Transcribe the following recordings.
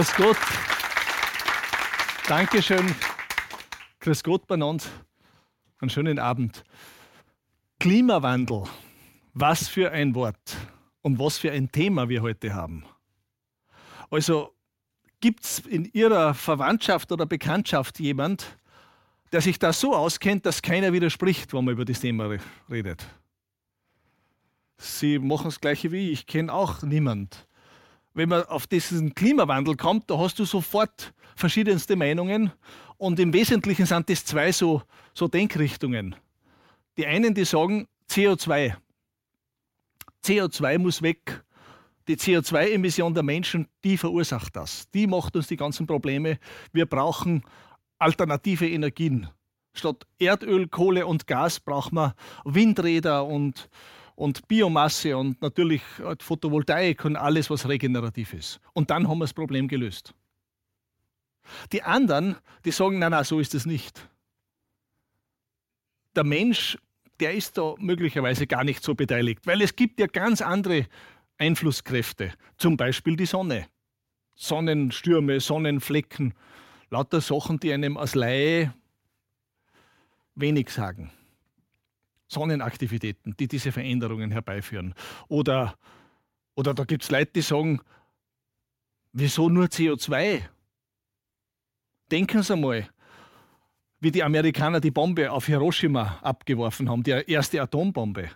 Grüß Gott. Dankeschön. Grüß Gott benannt. Einen schönen Abend. Klimawandel. Was für ein Wort und was für ein Thema wir heute haben. Also gibt es in Ihrer Verwandtschaft oder Bekanntschaft jemand, der sich da so auskennt, dass keiner widerspricht, wenn man über das Thema redet? Sie machen das Gleiche wie ich. Ich kenne auch niemand. Wenn man auf diesen Klimawandel kommt, da hast du sofort verschiedenste Meinungen und im Wesentlichen sind das zwei so, so Denkrichtungen. Die einen, die sagen CO2. CO2 muss weg. Die CO2-Emission der Menschen, die verursacht das. Die macht uns die ganzen Probleme. Wir brauchen alternative Energien. Statt Erdöl, Kohle und Gas brauchen wir Windräder und und Biomasse und natürlich Photovoltaik und alles, was regenerativ ist. Und dann haben wir das Problem gelöst. Die anderen, die sagen, nein, nein, so ist es nicht. Der Mensch, der ist da möglicherweise gar nicht so beteiligt, weil es gibt ja ganz andere Einflusskräfte, zum Beispiel die Sonne. Sonnenstürme, Sonnenflecken, lauter Sachen, die einem als Laie wenig sagen. Sonnenaktivitäten, die diese Veränderungen herbeiführen. Oder, oder da gibt es Leute, die sagen, wieso nur CO2? Denken Sie mal, wie die Amerikaner die Bombe auf Hiroshima abgeworfen haben, die erste Atombombe.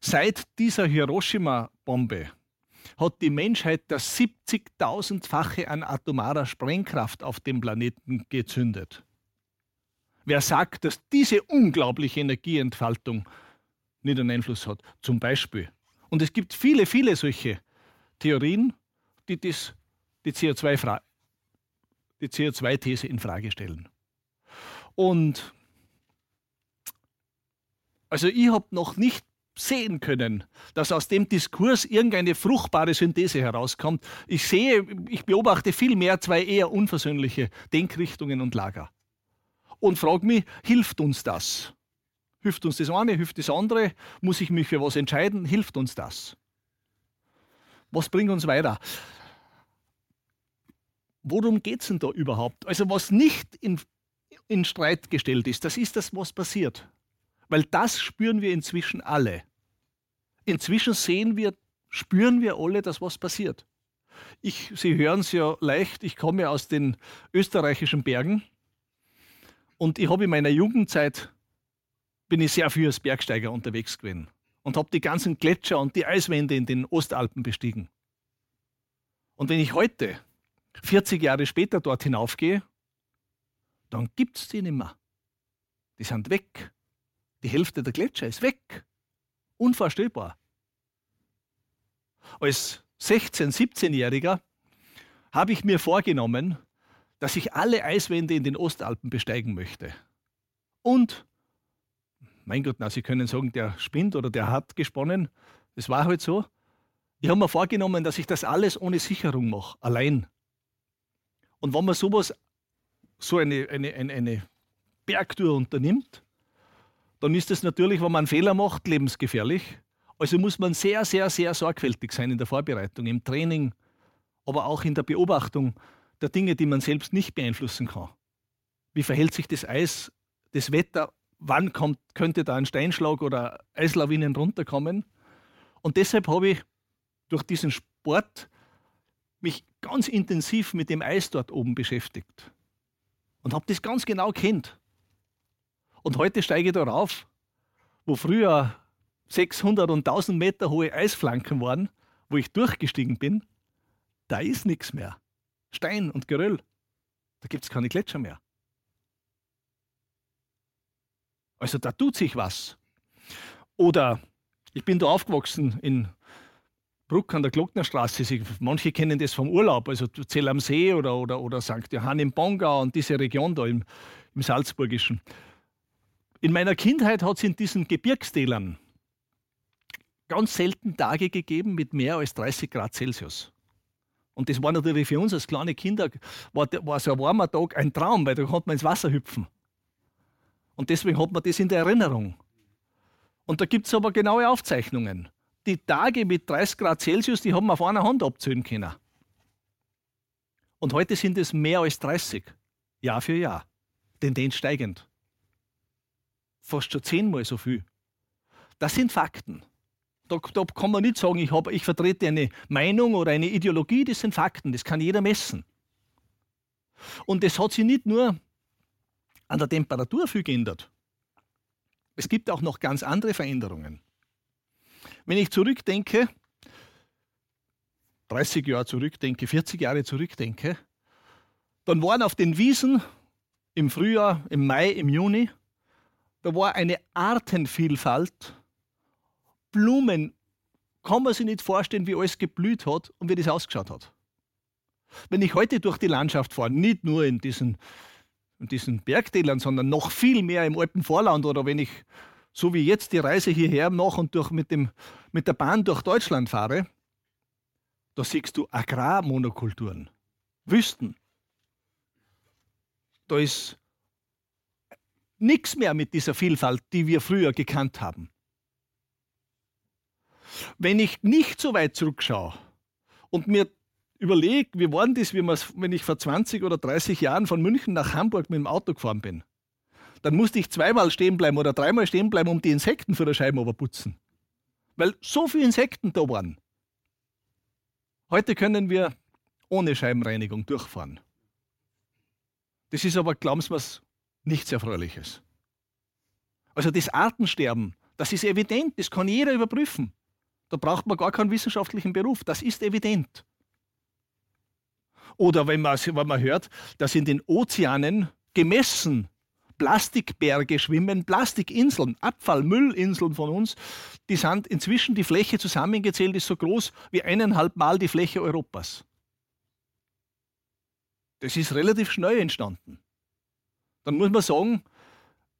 Seit dieser Hiroshima-Bombe hat die Menschheit das 70.000-fache an atomarer Sprengkraft auf dem Planeten gezündet. Wer sagt, dass diese unglaubliche Energieentfaltung nicht einen Einfluss hat? Zum Beispiel. Und es gibt viele, viele solche Theorien, die das, die CO2-These CO2 in Frage stellen. Und also ich habe noch nicht sehen können, dass aus dem Diskurs irgendeine fruchtbare Synthese herauskommt. Ich sehe, ich beobachte vielmehr zwei eher unversöhnliche Denkrichtungen und Lager und frage mich, hilft uns das? Hilft uns das eine, hilft das andere? Muss ich mich für was entscheiden? Hilft uns das? Was bringt uns weiter? Worum geht es denn da überhaupt? Also was nicht in, in Streit gestellt ist, das ist das, was passiert. Weil das spüren wir inzwischen alle. Inzwischen sehen wir, spüren wir alle, dass was passiert. Ich, Sie hören es ja leicht, ich komme aus den österreichischen Bergen und ich habe in meiner Jugendzeit bin ich sehr viel als Bergsteiger unterwegs gewesen und habe die ganzen Gletscher und die Eiswände in den Ostalpen bestiegen. Und wenn ich heute, 40 Jahre später, dort hinaufgehe, dann gibt es die nicht mehr. Die sind weg. Die Hälfte der Gletscher ist weg. Unvorstellbar. Als 16-, 17-Jähriger habe ich mir vorgenommen, dass ich alle Eiswände in den Ostalpen besteigen möchte. Und, mein Gott, na, Sie können sagen, der spinnt oder der hat gesponnen. Es war halt so. Ich habe mir vorgenommen, dass ich das alles ohne Sicherung mache, allein. Und wenn man sowas, so eine, eine, eine, eine Bergtour unternimmt, dann ist es natürlich, wenn man einen Fehler macht, lebensgefährlich. Also muss man sehr, sehr, sehr sorgfältig sein in der Vorbereitung, im Training, aber auch in der Beobachtung der Dinge, die man selbst nicht beeinflussen kann. Wie verhält sich das Eis, das Wetter, wann kommt, könnte da ein Steinschlag oder Eislawinen runterkommen? Und deshalb habe ich durch diesen Sport mich ganz intensiv mit dem Eis dort oben beschäftigt und habe das ganz genau kennt. Und heute steige ich da rauf, wo früher 600 und 1000 Meter hohe Eisflanken waren, wo ich durchgestiegen bin, da ist nichts mehr. Stein und Geröll. Da gibt es keine Gletscher mehr. Also da tut sich was. Oder ich bin da aufgewachsen in Bruck an der Glocknerstraße. Manche kennen das vom Urlaub, also Zell am See oder, oder, oder St. Johann im Bongau und diese Region da im, im Salzburgischen. In meiner Kindheit hat es in diesen Gebirgstälern ganz selten Tage gegeben mit mehr als 30 Grad Celsius. Und das war natürlich für uns als kleine Kinder, war, war so ein warmer Tag ein Traum, weil da konnte man ins Wasser hüpfen. Und deswegen hat man das in der Erinnerung. Und da gibt es aber genaue Aufzeichnungen. Die Tage mit 30 Grad Celsius, die haben wir auf einer Hand abzählen können. Und heute sind es mehr als 30, Jahr für Jahr. Tendenz steigend. Fast schon zehnmal so viel. Das sind Fakten. Da, da kann man nicht sagen, ich, hab, ich vertrete eine Meinung oder eine Ideologie, das sind Fakten, das kann jeder messen. Und es hat sich nicht nur an der Temperatur viel geändert. Es gibt auch noch ganz andere Veränderungen. Wenn ich zurückdenke, 30 Jahre zurückdenke, 40 Jahre zurückdenke, dann waren auf den Wiesen im Frühjahr, im Mai, im Juni, da war eine Artenvielfalt, Blumen, kann man sich nicht vorstellen, wie alles geblüht hat und wie das ausgeschaut hat. Wenn ich heute durch die Landschaft fahre, nicht nur in diesen, in diesen Bergtälern, sondern noch viel mehr im Alpenvorland oder wenn ich so wie jetzt die Reise hierher mache und durch mit, dem, mit der Bahn durch Deutschland fahre, da siehst du Agrarmonokulturen, Wüsten. Da ist nichts mehr mit dieser Vielfalt, die wir früher gekannt haben. Wenn ich nicht so weit zurückschaue und mir überlege, wie war das, wie wenn ich vor 20 oder 30 Jahren von München nach Hamburg mit dem Auto gefahren bin, dann musste ich zweimal stehen bleiben oder dreimal stehen bleiben, um die Insekten für der Scheibe putzen. Weil so viele Insekten da waren. Heute können wir ohne Scheibenreinigung durchfahren. Das ist aber, glauben Sie mir, nichts Erfreuliches. Also das Artensterben, das ist evident, das kann jeder überprüfen. Da braucht man gar keinen wissenschaftlichen Beruf. Das ist evident. Oder wenn man, wenn man hört, dass in den Ozeanen gemessen Plastikberge schwimmen, Plastikinseln, Abfallmüllinseln von uns, die sind inzwischen die Fläche zusammengezählt, ist so groß wie eineinhalb Mal die Fläche Europas. Das ist relativ schnell entstanden. Dann muss man sagen,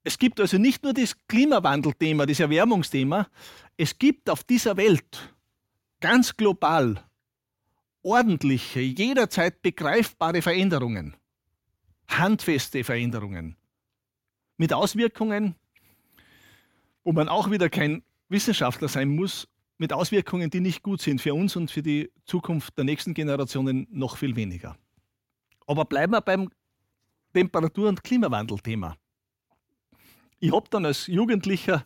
es gibt also nicht nur das Klimawandelthema, das Erwärmungsthema, es gibt auf dieser Welt ganz global ordentliche, jederzeit begreifbare Veränderungen, handfeste Veränderungen mit Auswirkungen, wo man auch wieder kein Wissenschaftler sein muss, mit Auswirkungen, die nicht gut sind für uns und für die Zukunft der nächsten Generationen noch viel weniger. Aber bleiben wir beim Temperatur- und Klimawandelthema. Ich habe dann als Jugendlicher,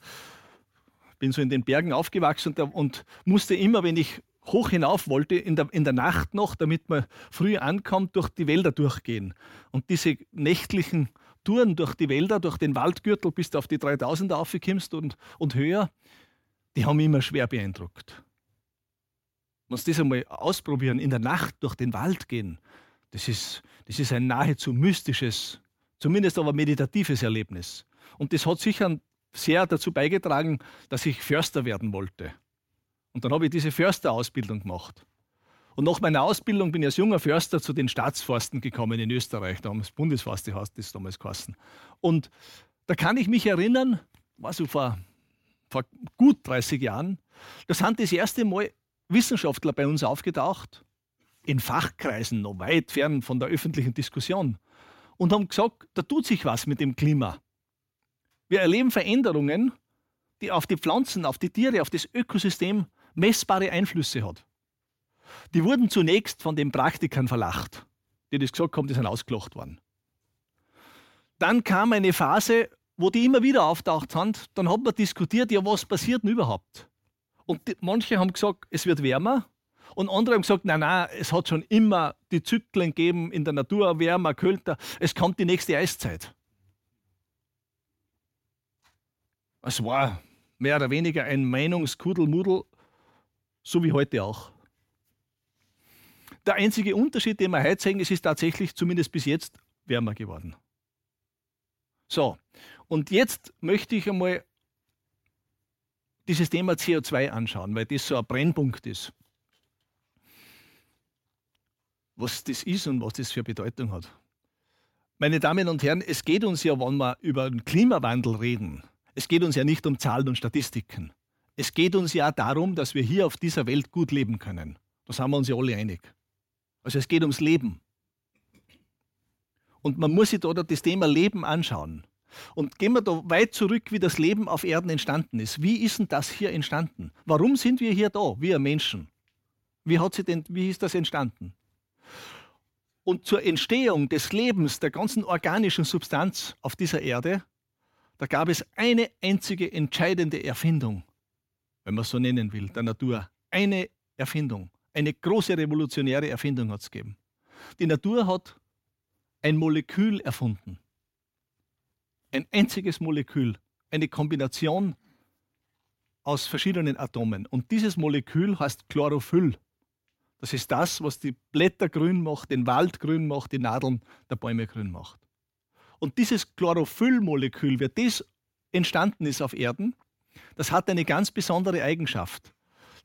bin so in den Bergen aufgewachsen und, und musste immer, wenn ich hoch hinauf wollte, in der, in der Nacht noch, damit man früh ankommt, durch die Wälder durchgehen. Und diese nächtlichen Touren durch die Wälder, durch den Waldgürtel, bis du auf die 3000 aufkommst und, und höher, die haben mich immer schwer beeindruckt. Man muss das einmal ausprobieren, in der Nacht durch den Wald gehen. Das ist, das ist ein nahezu mystisches, zumindest aber meditatives Erlebnis. Und das hat sicher sehr dazu beigetragen, dass ich Förster werden wollte. Und dann habe ich diese Försterausbildung gemacht. Und nach meiner Ausbildung bin ich als junger Förster zu den Staatsforsten gekommen in Österreich. Damals Bundesforste heißt das damals geheißen. Und da kann ich mich erinnern, war so vor, vor gut 30 Jahren, da sind das erste Mal Wissenschaftler bei uns aufgetaucht, in Fachkreisen, noch weit fern von der öffentlichen Diskussion, und haben gesagt, da tut sich was mit dem Klima. Wir erleben Veränderungen, die auf die Pflanzen, auf die Tiere, auf das Ökosystem messbare Einflüsse hat. Die wurden zunächst von den Praktikern verlacht, die das gesagt haben, die sind ausgelacht worden. Dann kam eine Phase, wo die immer wieder auftaucht sind. Dann hat man diskutiert, ja, was passiert denn überhaupt? Und die, manche haben gesagt, es wird wärmer. Und andere haben gesagt, nein, nein, es hat schon immer die Zyklen gegeben in der Natur, wärmer, kälter. Es kommt die nächste Eiszeit. Es war mehr oder weniger ein Meinungskudelmudel, so wie heute auch. Der einzige Unterschied, den wir heute sehen, es ist tatsächlich zumindest bis jetzt wärmer geworden. So, und jetzt möchte ich einmal dieses Thema CO2 anschauen, weil das so ein Brennpunkt ist. Was das ist und was das für Bedeutung hat. Meine Damen und Herren, es geht uns ja, wenn wir über den Klimawandel reden, es geht uns ja nicht um Zahlen und Statistiken. Es geht uns ja darum, dass wir hier auf dieser Welt gut leben können. Da sind wir uns ja alle einig. Also es geht ums Leben. Und man muss sich da das Thema Leben anschauen. Und gehen wir da weit zurück, wie das Leben auf Erden entstanden ist. Wie ist denn das hier entstanden? Warum sind wir hier da, wir Menschen? Wie, hat sie denn, wie ist das entstanden? und zur Entstehung des Lebens, der ganzen organischen Substanz auf dieser Erde, da gab es eine einzige entscheidende Erfindung, wenn man es so nennen will, der Natur. Eine Erfindung, eine große revolutionäre Erfindung hat es gegeben. Die Natur hat ein Molekül erfunden. Ein einziges Molekül, eine Kombination aus verschiedenen Atomen. Und dieses Molekül heißt Chlorophyll. Das ist das, was die Blätter grün macht, den Wald grün macht, die Nadeln der Bäume grün macht. Und dieses Chlorophyllmolekül, wie das entstanden ist auf Erden, das hat eine ganz besondere Eigenschaft.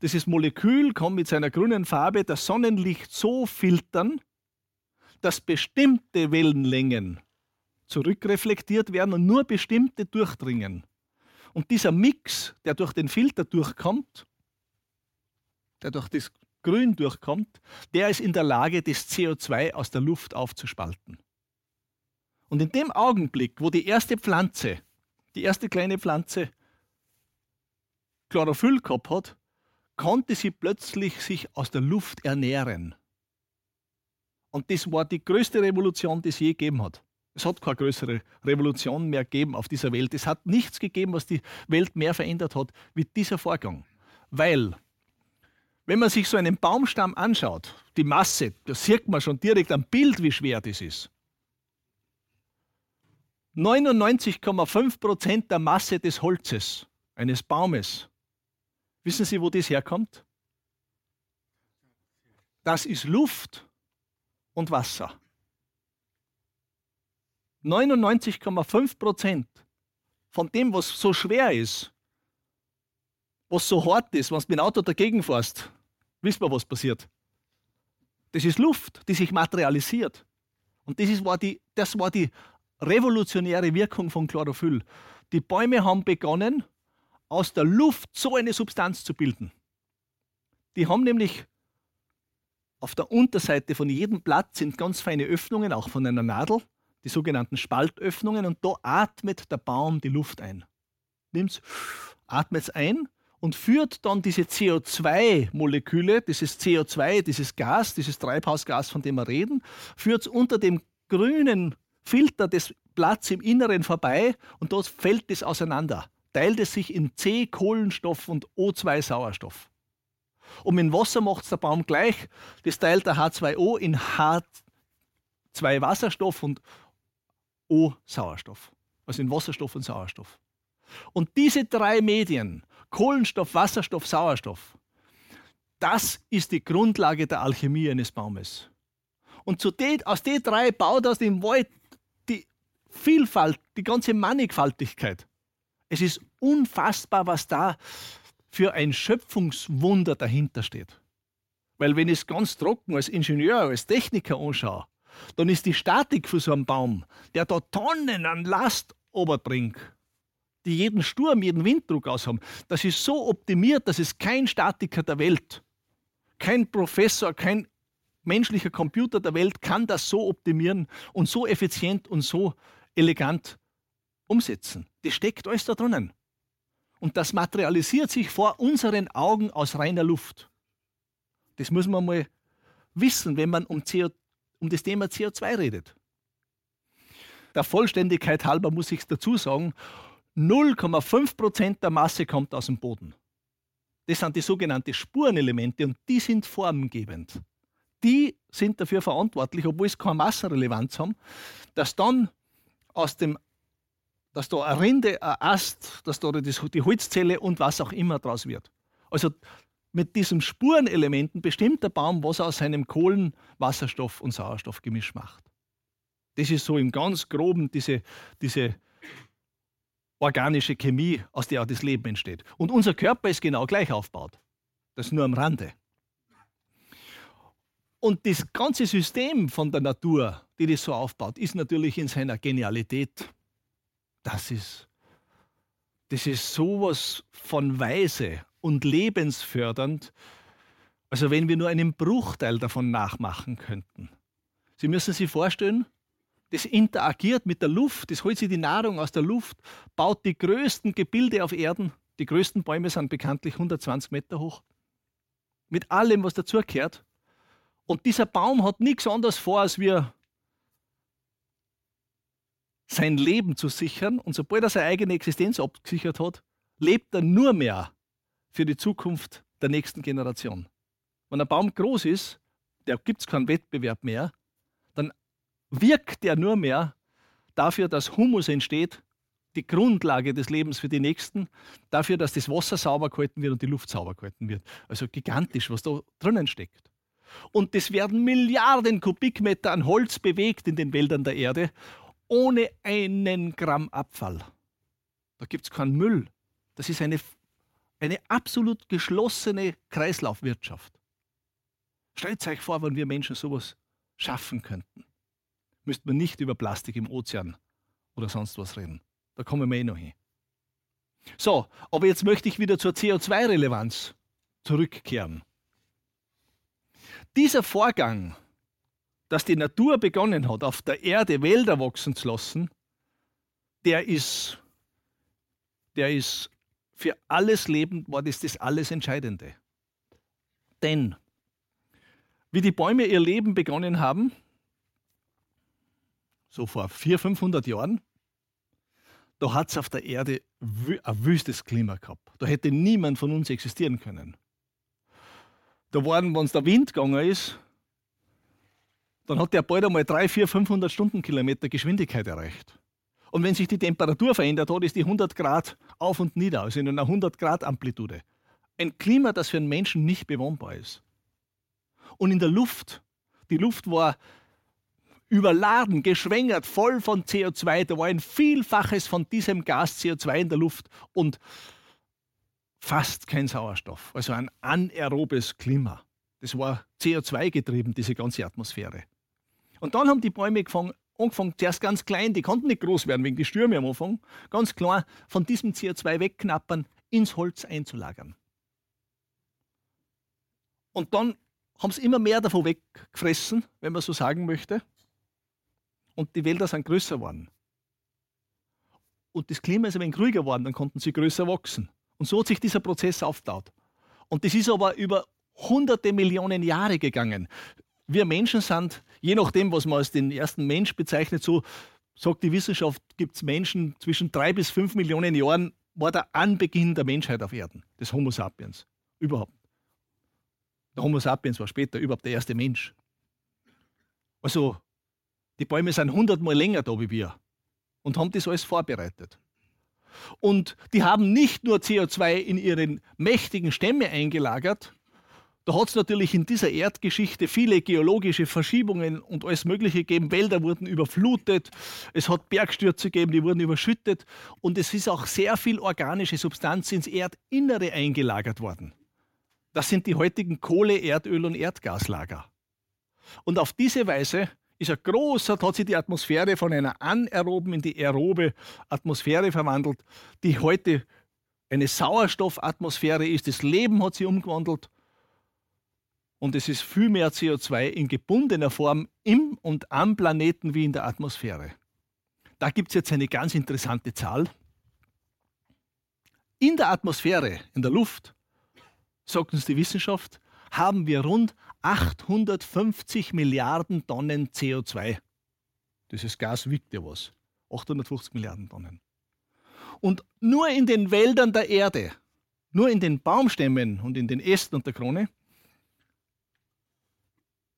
Dieses Molekül kann mit seiner grünen Farbe das Sonnenlicht so filtern, dass bestimmte Wellenlängen zurückreflektiert werden und nur bestimmte durchdringen. Und dieser Mix, der durch den Filter durchkommt, der durch das Grün durchkommt, der ist in der Lage, das CO2 aus der Luft aufzuspalten. Und in dem Augenblick, wo die erste Pflanze, die erste kleine Pflanze Chlorophyll gehabt hat, konnte sie plötzlich sich aus der Luft ernähren. Und das war die größte Revolution, die es je gegeben hat. Es hat keine größere Revolution mehr gegeben auf dieser Welt. Es hat nichts gegeben, was die Welt mehr verändert hat, wie dieser Vorgang. Weil wenn man sich so einen Baumstamm anschaut, die Masse, da sieht man schon direkt am Bild, wie schwer das ist. 99,5 Prozent der Masse des Holzes eines Baumes. Wissen Sie, wo das herkommt? Das ist Luft und Wasser. 99,5 Prozent von dem, was so schwer ist, was so hart ist, wenn du mit dem Auto dagegen fährst, wisst ihr, was passiert? Das ist Luft, die sich materialisiert. Und das, ist, war die, das war die revolutionäre Wirkung von Chlorophyll. Die Bäume haben begonnen, aus der Luft so eine Substanz zu bilden. Die haben nämlich auf der Unterseite von jedem Blatt sind ganz feine Öffnungen, auch von einer Nadel, die sogenannten Spaltöffnungen, und da atmet der Baum die Luft ein. Nimmt atmet es ein und führt dann diese CO2-Moleküle, dieses CO2, dieses Gas, dieses Treibhausgas, von dem wir reden, führt es unter dem grünen Filter des Blatts im Inneren vorbei und dort fällt es auseinander, teilt es sich in C Kohlenstoff und O2 Sauerstoff. Und mit Wasser macht es der Baum gleich, das teilt der H2O in H2 Wasserstoff und O Sauerstoff. Also in Wasserstoff und Sauerstoff. Und diese drei Medien, Kohlenstoff, Wasserstoff, Sauerstoff, das ist die Grundlage der Alchemie eines Baumes. Und den, aus den drei baut aus dem Wald Vielfalt, die ganze Mannigfaltigkeit. Es ist unfassbar, was da für ein Schöpfungswunder dahinter steht. Weil wenn ich es ganz trocken als Ingenieur, als Techniker anschaue, dann ist die Statik für so einen Baum, der da Tonnen an Last oberbringt, die jeden Sturm, jeden Winddruck aushaben, das ist so optimiert, dass es kein Statiker der Welt, kein Professor, kein menschlicher Computer der Welt kann das so optimieren und so effizient und so elegant umsetzen. Das steckt alles da drinnen. Und das materialisiert sich vor unseren Augen aus reiner Luft. Das muss man mal wissen, wenn man um, CO, um das Thema CO2 redet. Der Vollständigkeit halber muss ich dazu sagen, 0,5 Prozent der Masse kommt aus dem Boden. Das sind die sogenannten Spurenelemente und die sind formengebend. Die sind dafür verantwortlich, obwohl sie keine Massenrelevanz haben, dass dann aus dem dass da eine Rinde, ein Ast, dass da die Holzzelle und was auch immer draus wird. Also mit diesen Spurenelementen bestimmt der Baum, was er aus seinem Kohlen-, Wasserstoff- und Sauerstoffgemisch macht. Das ist so im ganz Groben diese, diese organische Chemie, aus der auch das Leben entsteht. Und unser Körper ist genau gleich aufgebaut. Das nur am Rande. Und das ganze System von der Natur, die das so aufbaut, ist natürlich in seiner Genialität das ist, das ist sowas von weise und lebensfördernd, also wenn wir nur einen Bruchteil davon nachmachen könnten. Sie müssen sich vorstellen, das interagiert mit der Luft, das holt sich die Nahrung aus der Luft, baut die größten Gebilde auf Erden. Die größten Bäume sind bekanntlich 120 Meter hoch. Mit allem, was dazugehört. Und dieser Baum hat nichts anderes vor, als wir sein Leben zu sichern. Und sobald er seine eigene Existenz abgesichert hat, lebt er nur mehr für die Zukunft der nächsten Generation. Wenn ein Baum groß ist, da gibt es keinen Wettbewerb mehr, dann wirkt er nur mehr dafür, dass Humus entsteht, die Grundlage des Lebens für die Nächsten, dafür, dass das Wasser sauber gehalten wird und die Luft sauber gehalten wird. Also gigantisch, was da drinnen steckt. Und es werden Milliarden Kubikmeter an Holz bewegt in den Wäldern der Erde, ohne einen Gramm Abfall. Da gibt es keinen Müll. Das ist eine, eine absolut geschlossene Kreislaufwirtschaft. Stellt euch vor, wenn wir Menschen sowas schaffen könnten. Müsste man nicht über Plastik im Ozean oder sonst was reden. Da kommen wir eh noch hin. So, aber jetzt möchte ich wieder zur CO2-Relevanz zurückkehren. Dieser Vorgang, dass die Natur begonnen hat, auf der Erde Wälder wachsen zu lassen, der ist, der ist für alles Leben war das das alles Entscheidende. Denn wie die Bäume ihr Leben begonnen haben, so vor 400, 500 Jahren, da hat es auf der Erde ein wüstes Klima gehabt. Da hätte niemand von uns existieren können. Da waren, wenn es der Wind gegangen ist, dann hat der bald einmal 3, 4, 500 Stundenkilometer Geschwindigkeit erreicht. Und wenn sich die Temperatur verändert hat, ist die 100 Grad auf und nieder, also in einer 100 Grad Amplitude. Ein Klima, das für einen Menschen nicht bewohnbar ist. Und in der Luft, die Luft war überladen, geschwängert, voll von CO2. Da war ein Vielfaches von diesem Gas CO2 in der Luft und fast kein Sauerstoff. Also ein anaerobes Klima. Das war CO2 getrieben, diese ganze Atmosphäre. Und dann haben die Bäume angefangen, angefangen, zuerst ganz klein, die konnten nicht groß werden wegen die Stürme am Anfang, ganz klar von diesem CO2 wegknappern, ins Holz einzulagern. Und dann haben sie immer mehr davon weggefressen, wenn man so sagen möchte und die Wälder sind größer geworden. Und das Klima ist ein wenig ruhiger geworden, dann konnten sie größer wachsen. Und so hat sich dieser Prozess aufgebaut. Und das ist aber über hunderte Millionen Jahre gegangen. Wir Menschen sind, je nachdem, was man als den ersten Mensch bezeichnet, so sagt die Wissenschaft, gibt es Menschen zwischen drei bis fünf Millionen Jahren, war der Anbeginn der Menschheit auf Erden, des Homo sapiens. Überhaupt. Der Homo sapiens war später überhaupt der erste Mensch. Also die Bäume sind hundertmal länger da wie wir und haben das alles vorbereitet. Und die haben nicht nur CO2 in ihren mächtigen Stämme eingelagert, da hat es natürlich in dieser Erdgeschichte viele geologische Verschiebungen und alles Mögliche gegeben. Wälder wurden überflutet, es hat Bergstürze gegeben, die wurden überschüttet und es ist auch sehr viel organische Substanz ins Erdinnere eingelagert worden. Das sind die heutigen Kohle-, Erdöl- und Erdgaslager. Und auf diese Weise ist ein großer, hat sich die Atmosphäre von einer anaeroben in die aerobe Atmosphäre verwandelt, die heute eine Sauerstoffatmosphäre ist. Das Leben hat sie umgewandelt und es ist viel mehr CO2 in gebundener Form im und am Planeten wie in der Atmosphäre. Da gibt es jetzt eine ganz interessante Zahl. In der Atmosphäre, in der Luft, sagt uns die Wissenschaft, haben wir rund 850 Milliarden Tonnen CO2. Dieses Gas wiegt ja was. 850 Milliarden Tonnen. Und nur in den Wäldern der Erde, nur in den Baumstämmen und in den Ästen und der Krone,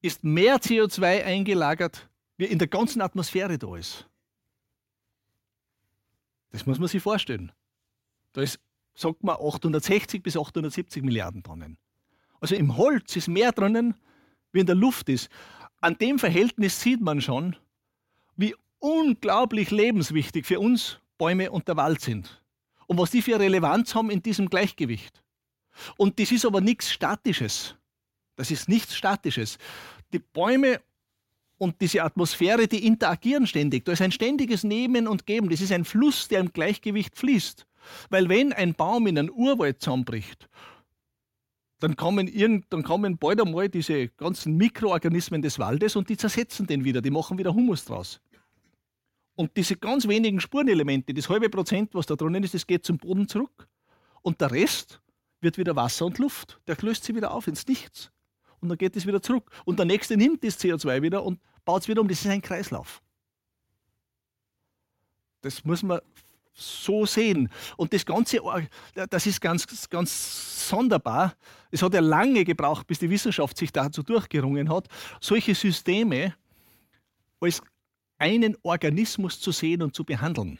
ist mehr CO2 eingelagert, wie in der ganzen Atmosphäre da ist. Das muss man sich vorstellen. Da ist, sagt man, 860 bis 870 Milliarden Tonnen. Also im Holz ist mehr drinnen, wie in der Luft ist. An dem Verhältnis sieht man schon, wie unglaublich lebenswichtig für uns Bäume und der Wald sind. Und was die für Relevanz haben in diesem Gleichgewicht. Und das ist aber nichts Statisches. Das ist nichts Statisches. Die Bäume und diese Atmosphäre, die interagieren ständig. Da ist ein ständiges Nehmen und Geben. Das ist ein Fluss, der im Gleichgewicht fließt. Weil wenn ein Baum in einen Urwald zusammenbricht dann kommen, irgend, dann kommen bald einmal diese ganzen Mikroorganismen des Waldes und die zersetzen den wieder, die machen wieder Humus draus. Und diese ganz wenigen Spurenelemente, das halbe Prozent, was da drinnen ist, das geht zum Boden zurück. Und der Rest wird wieder Wasser und Luft. Der löst sich wieder auf ins Nichts. und dann geht es wieder zurück. Und der nächste nimmt das CO2 wieder und baut es wieder um. Das ist ein Kreislauf. Das muss man so sehen. Und das Ganze, das ist ganz, ganz sonderbar. Es hat ja lange gebraucht, bis die Wissenschaft sich dazu durchgerungen hat, solche Systeme als einen Organismus zu sehen und zu behandeln.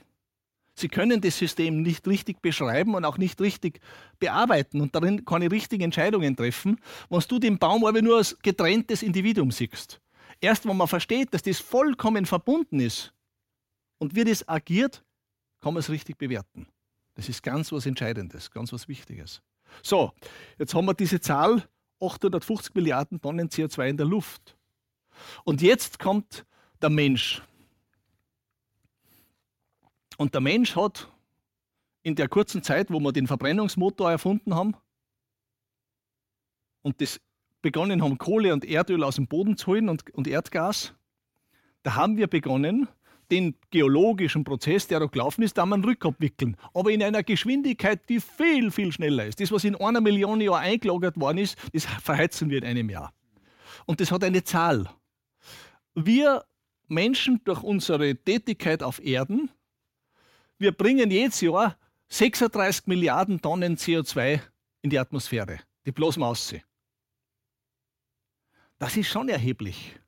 Sie können das System nicht richtig beschreiben und auch nicht richtig bearbeiten und darin keine richtigen Entscheidungen treffen, wenn du den Baum aber nur als getrenntes Individuum siehst. Erst wenn man versteht, dass das vollkommen verbunden ist und wie das agiert, kann man es richtig bewerten. Das ist ganz was Entscheidendes, ganz was Wichtiges. So, jetzt haben wir diese Zahl 850 Milliarden Tonnen CO2 in der Luft. Und jetzt kommt der Mensch. Und der Mensch hat in der kurzen Zeit, wo wir den Verbrennungsmotor erfunden haben und das begonnen haben, Kohle und Erdöl aus dem Boden zu holen und, und Erdgas, da haben wir begonnen, den geologischen Prozess, der da gelaufen ist, da man rückabwickeln. Aber in einer Geschwindigkeit, die viel, viel schneller ist. Das, was in einer Million Jahren eingelagert worden ist, das verheizen wir in einem Jahr. Und das hat eine Zahl. Wir Menschen durch unsere Tätigkeit auf Erden, wir bringen jedes Jahr 36 Milliarden Tonnen CO2 in die Atmosphäre, die bloß Masse. Das ist schon erheblich.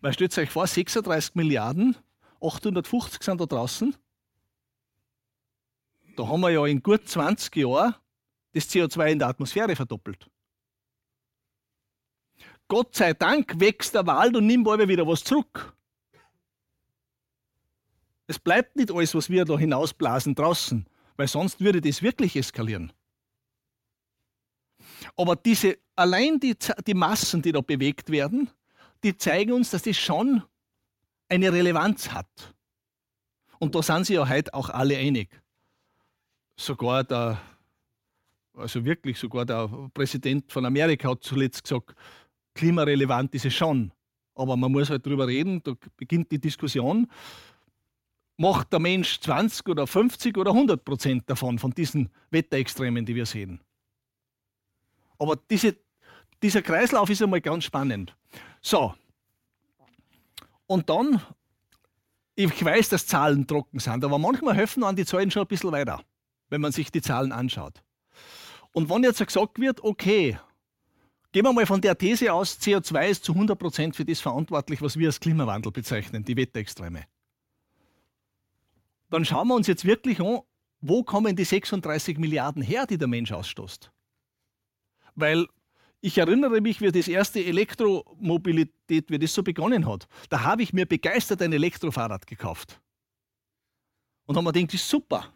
Weil stellt euch vor, 36 Milliarden 850 sind da draußen. Da haben wir ja in gut 20 Jahren das CO2 in der Atmosphäre verdoppelt. Gott sei Dank wächst der Wald und nimmt aber wieder was zurück. Es bleibt nicht alles, was wir da hinausblasen draußen, weil sonst würde das wirklich eskalieren. Aber diese, allein die, die Massen, die da bewegt werden, die zeigen uns, dass das schon eine Relevanz hat. Und da sind sich ja heute auch alle einig. Sogar der, also wirklich sogar der Präsident von Amerika hat zuletzt gesagt, klimarelevant ist es schon. Aber man muss halt drüber reden, da beginnt die Diskussion. Macht der Mensch 20 oder 50 oder 100 Prozent davon, von diesen Wetterextremen, die wir sehen? Aber diese, dieser Kreislauf ist einmal ganz spannend. So, und dann, ich weiß, dass Zahlen trocken sind, aber manchmal helfen an die Zahlen schon ein bisschen weiter, wenn man sich die Zahlen anschaut. Und wenn jetzt gesagt wird, okay, gehen wir mal von der These aus, CO2 ist zu 100 Prozent für das verantwortlich, was wir als Klimawandel bezeichnen, die Wetterextreme. Dann schauen wir uns jetzt wirklich an, wo kommen die 36 Milliarden her, die der Mensch ausstoßt. Weil ich erinnere mich, wie das erste Elektromobilität, wie das so begonnen hat. Da habe ich mir begeistert ein Elektrofahrrad gekauft. Und habe mir gedacht, das ist super.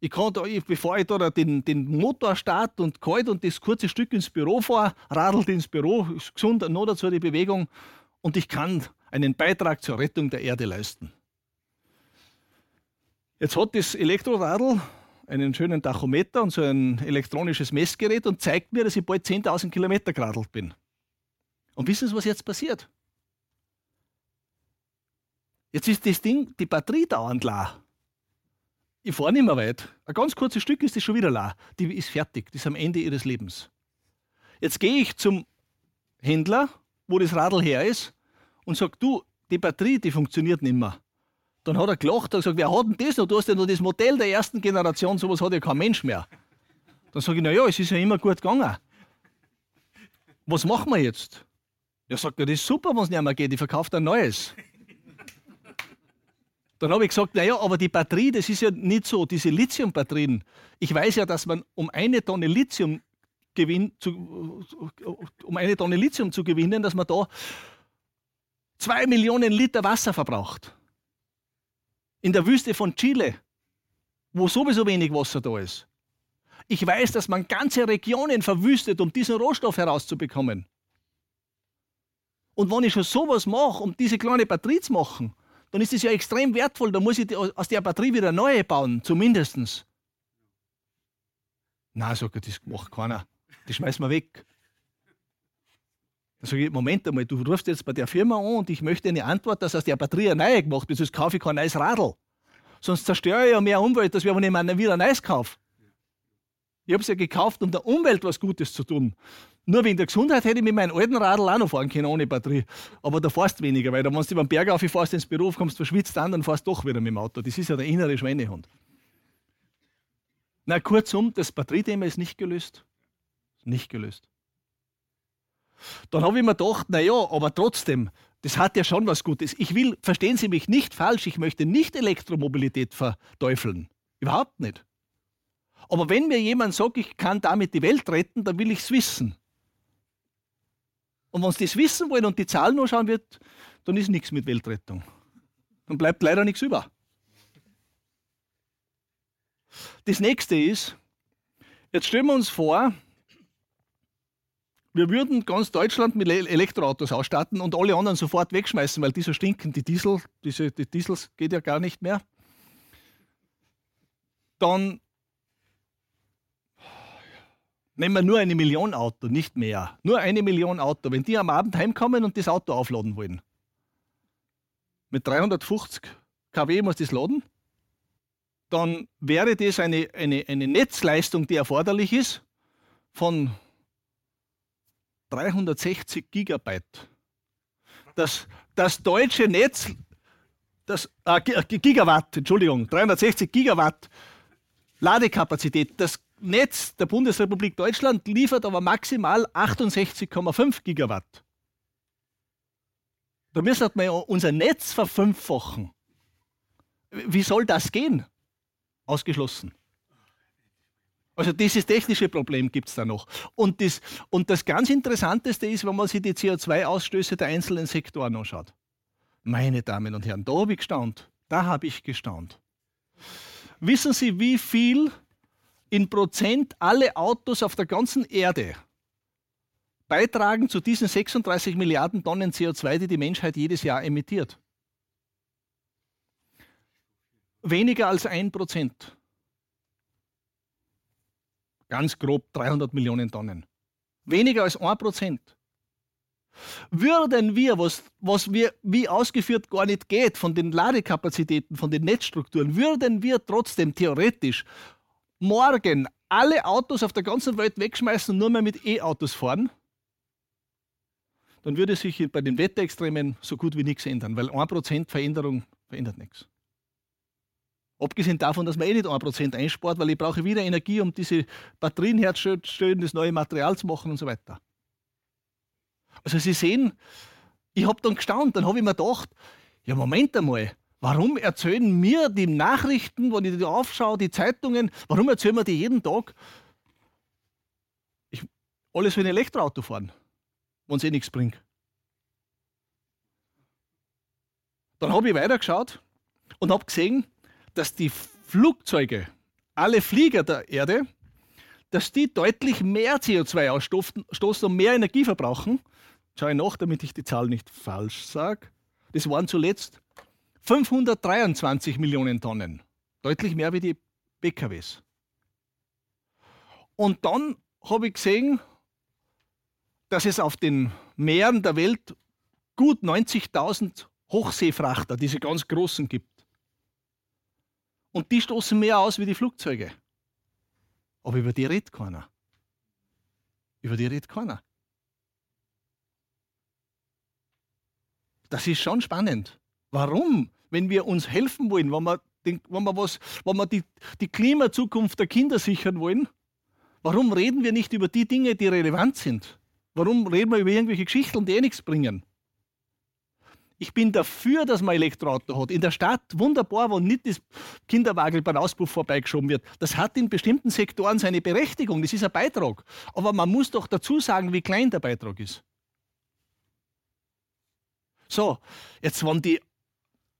Ich kann bevor ich da den, den Motor starte und kalt und das kurze Stück ins Büro fahre, radelt ins Büro, ist gesund, noch dazu die Bewegung und ich kann einen Beitrag zur Rettung der Erde leisten. Jetzt hat das Elektroradl einen schönen Tachometer und so ein elektronisches Messgerät und zeigt mir, dass ich bald 10.000 Kilometer geradelt bin. Und wissen Sie, was jetzt passiert? Jetzt ist das Ding, die Batterie dauernd leer. Ich fahre nicht mehr weit. Ein ganz kurzes Stück ist das schon wieder leer. Die ist fertig, die ist am Ende ihres Lebens. Jetzt gehe ich zum Händler, wo das Radl her ist, und sage, du, die Batterie, die funktioniert nicht mehr. Dann hat er gelacht und gesagt, wer hat denn das noch? Du hast ja noch das Modell der ersten Generation, sowas hat ja kein Mensch mehr. Dann sage ich, naja, es ist ja immer gut gegangen. Was machen wir jetzt? Er sagt, ja, das ist super, wenn es nicht mehr geht, ich verkaufe ein neues. Dann habe ich gesagt, naja, aber die Batterie, das ist ja nicht so, diese Lithium-Batterien. Ich weiß ja, dass man um eine Tonne Lithium gewinn, zu, um eine Tonne Lithium zu gewinnen, dass man da zwei Millionen Liter Wasser verbraucht in der Wüste von Chile, wo sowieso wenig Wasser da ist. Ich weiß, dass man ganze Regionen verwüstet, um diesen Rohstoff herauszubekommen. Und wenn ich schon sowas mache, um diese kleine Batterie zu machen, dann ist es ja extrem wertvoll. Da muss ich aus der Batterie wieder neue bauen, zumindest. Na, sagt er, das macht keiner. Das schmeißen wir weg. Dann sage ich, Moment einmal, du rufst jetzt bei der Firma an und ich möchte eine Antwort, dass aus der Batterie eine neue gemacht wird, sonst kaufe ich kein neues Radl. Sonst zerstöre ich ja mehr Umwelt, als wenn ich mir wieder ein neues kaufe. Ich habe es ja gekauft, um der Umwelt was Gutes zu tun. Nur wegen der Gesundheit hätte ich mit meinem alten Radl auch noch fahren können ohne Batterie. Aber da fährst du weniger, weil wenn du beim Berg auffährst ins Büro, kommst verschwitzt an, dann fährst du doch wieder mit dem Auto. Das ist ja der innere Schweinehund. Na, kurzum, das Batteriethema ist nicht gelöst. Nicht gelöst. Dann habe ich mir gedacht, naja, aber trotzdem, das hat ja schon was Gutes. Ich will, verstehen Sie mich nicht falsch, ich möchte nicht Elektromobilität verteufeln. Überhaupt nicht. Aber wenn mir jemand sagt, ich kann damit die Welt retten, dann will ich es wissen. Und wenn Sie das wissen wollen und die Zahlen anschauen wird, dann ist nichts mit Weltrettung. Dann bleibt leider nichts über. Das nächste ist, jetzt stellen wir uns vor, wir würden ganz Deutschland mit Elektroautos ausstatten und alle anderen sofort wegschmeißen, weil die so stinken. Die Diesel, diese, die Diesels geht ja gar nicht mehr. Dann nehmen wir nur eine Million Auto, nicht mehr. Nur eine Million Auto. Wenn die am Abend heimkommen und das Auto aufladen wollen, mit 350 kW muss das laden, dann wäre das eine, eine, eine Netzleistung, die erforderlich ist, von 360 Gigabyte. Das, das deutsche Netz, das, äh, Gigawatt, Entschuldigung, 360 Gigawatt Ladekapazität. Das Netz der Bundesrepublik Deutschland liefert aber maximal 68,5 Gigawatt. Da müssen wir unser Netz verfünffachen. Wie soll das gehen? Ausgeschlossen. Also dieses technische Problem gibt es da noch. Und das, und das ganz Interessanteste ist, wenn man sich die CO2-Ausstöße der einzelnen Sektoren anschaut. Meine Damen und Herren, da habe ich gestaunt. Da habe ich gestaunt. Wissen Sie, wie viel in Prozent alle Autos auf der ganzen Erde beitragen zu diesen 36 Milliarden Tonnen CO2, die die Menschheit jedes Jahr emittiert? Weniger als ein Prozent. Ganz grob 300 Millionen Tonnen. Weniger als ein Prozent. Würden wir, was, was wir wie ausgeführt gar nicht geht, von den Ladekapazitäten, von den Netzstrukturen, würden wir trotzdem theoretisch morgen alle Autos auf der ganzen Welt wegschmeißen und nur mehr mit E-Autos fahren, dann würde sich bei den Wetterextremen so gut wie nichts ändern, weil 1% Veränderung verändert nichts. Abgesehen davon, dass man eh nicht 1% einspart, weil ich brauche wieder Energie, um diese Batterien herzustellen, das neue Material zu machen und so weiter. Also Sie sehen, ich habe dann gestaunt, dann habe ich mir gedacht, ja Moment einmal, warum erzählen mir die Nachrichten, wenn ich die aufschaue, die Zeitungen, warum erzählen mir die jeden Tag, ich, alle sollen Elektroauto fahren, wenn es eh nichts bringt. Dann habe ich weitergeschaut und habe gesehen, dass die Flugzeuge, alle Flieger der Erde, dass die deutlich mehr CO2 ausstoßen und mehr Energie verbrauchen. Schaue ich nach, damit ich die Zahl nicht falsch sage. Das waren zuletzt 523 Millionen Tonnen. Deutlich mehr wie die PKWs. Und dann habe ich gesehen, dass es auf den Meeren der Welt gut 90.000 Hochseefrachter, diese ganz großen gibt. Und die stoßen mehr aus wie die Flugzeuge. Aber über die redet keiner. Über die redet keiner. Das ist schon spannend. Warum? Wenn wir uns helfen wollen, wenn wir, den, wenn wir, was, wenn wir die, die Klimazukunft der Kinder sichern wollen, warum reden wir nicht über die Dinge, die relevant sind? Warum reden wir über irgendwelche Geschichten, die eh nichts bringen? Ich bin dafür, dass man Elektroauto hat. In der Stadt wunderbar, wo nicht das Kinderwagel beim Auspuff vorbeigeschoben wird. Das hat in bestimmten Sektoren seine Berechtigung. Das ist ein Beitrag. Aber man muss doch dazu sagen, wie klein der Beitrag ist. So, jetzt wenn die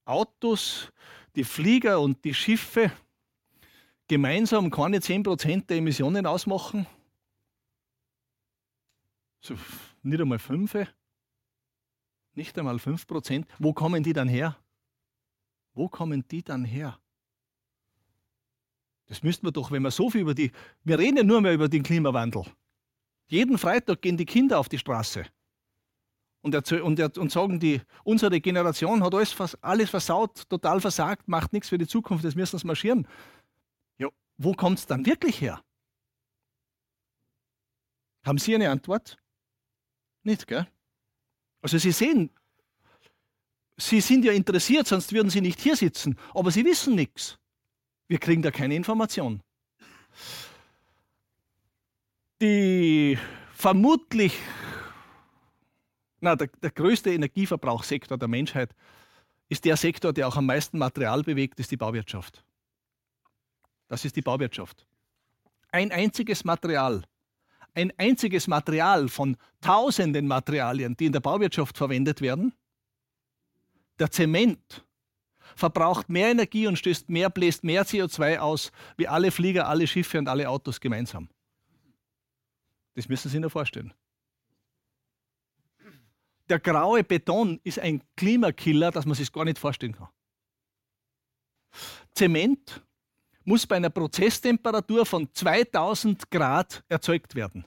Autos, die Flieger und die Schiffe gemeinsam keine 10% der Emissionen ausmachen, so nicht einmal 5, nicht einmal 5 Prozent. Wo kommen die dann her? Wo kommen die dann her? Das müssten wir doch, wenn wir so viel über die. Wir reden ja nur mehr über den Klimawandel. Jeden Freitag gehen die Kinder auf die Straße und, und, und sagen, die, unsere Generation hat alles, alles versaut, total versagt, macht nichts für die Zukunft, jetzt müssen wir marschieren. Ja, wo kommt es dann wirklich her? Haben Sie eine Antwort? Nicht, gell? Also Sie sehen, Sie sind ja interessiert, sonst würden Sie nicht hier sitzen, aber Sie wissen nichts. Wir kriegen da keine Information. Die vermutlich, na, der, der größte Energieverbrauchssektor der Menschheit ist der Sektor, der auch am meisten Material bewegt, ist die Bauwirtschaft. Das ist die Bauwirtschaft. Ein einziges Material, ein einziges Material von tausenden Materialien, die in der Bauwirtschaft verwendet werden, der Zement verbraucht mehr Energie und stößt mehr, bläst mehr CO2 aus, wie alle Flieger, alle Schiffe und alle Autos gemeinsam. Das müssen Sie sich nur vorstellen. Der graue Beton ist ein Klimakiller, das man sich gar nicht vorstellen kann. Zement muss bei einer Prozesstemperatur von 2000 Grad erzeugt werden.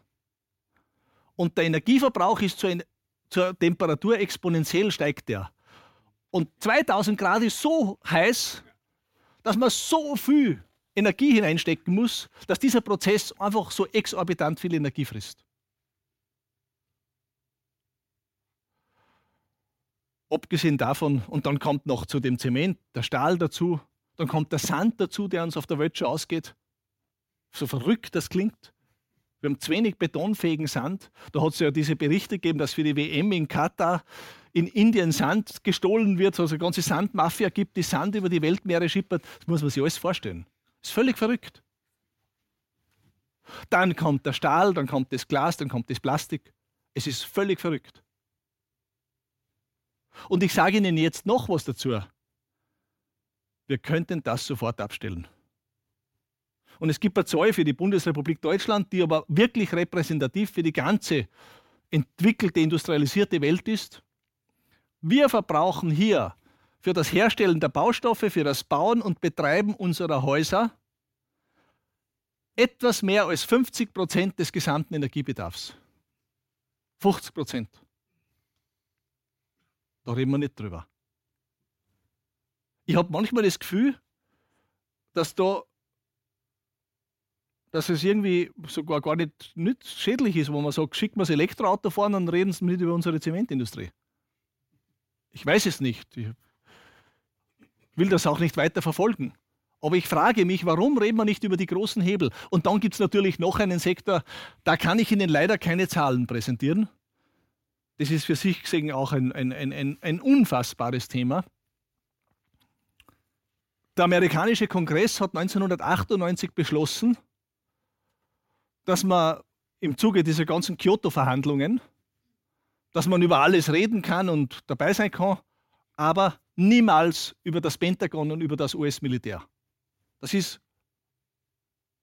Und der Energieverbrauch ist zur, zur Temperatur exponentiell steigt der. Und 2000 Grad ist so heiß, dass man so viel Energie hineinstecken muss, dass dieser Prozess einfach so exorbitant viel Energie frisst. Abgesehen davon, und dann kommt noch zu dem Zement der Stahl dazu, dann kommt der Sand dazu, der uns auf der Welt schon ausgeht. So verrückt das klingt. Wir haben zu wenig betonfähigen Sand. Da hat es ja diese Berichte gegeben, dass für die WM in Katar in Indien Sand gestohlen wird, also eine ganze Sandmafia gibt, die Sand über die Weltmeere schippert. Das muss man sich alles vorstellen. Das ist völlig verrückt. Dann kommt der Stahl, dann kommt das Glas, dann kommt das Plastik. Es ist völlig verrückt. Und ich sage Ihnen jetzt noch was dazu. Wir könnten das sofort abstellen. Und es gibt Zahl für die Bundesrepublik Deutschland, die aber wirklich repräsentativ für die ganze entwickelte, industrialisierte Welt ist. Wir verbrauchen hier für das Herstellen der Baustoffe, für das Bauen und Betreiben unserer Häuser etwas mehr als 50 Prozent des gesamten Energiebedarfs. 50 Prozent. Da reden wir nicht drüber. Ich habe manchmal das Gefühl, dass da dass es irgendwie sogar gar nicht, nicht schädlich ist, wo man sagt, schicken wir das Elektroauto fahren, dann reden sie nicht über unsere Zementindustrie. Ich weiß es nicht. Ich will das auch nicht weiter verfolgen. Aber ich frage mich, warum reden wir nicht über die großen Hebel? Und dann gibt es natürlich noch einen Sektor, da kann ich Ihnen leider keine Zahlen präsentieren. Das ist für sich gesehen auch ein, ein, ein, ein unfassbares Thema. Der amerikanische Kongress hat 1998 beschlossen, dass man im Zuge dieser ganzen Kyoto-Verhandlungen dass man über alles reden kann und dabei sein kann, aber niemals über das Pentagon und über das US-Militär. Das ist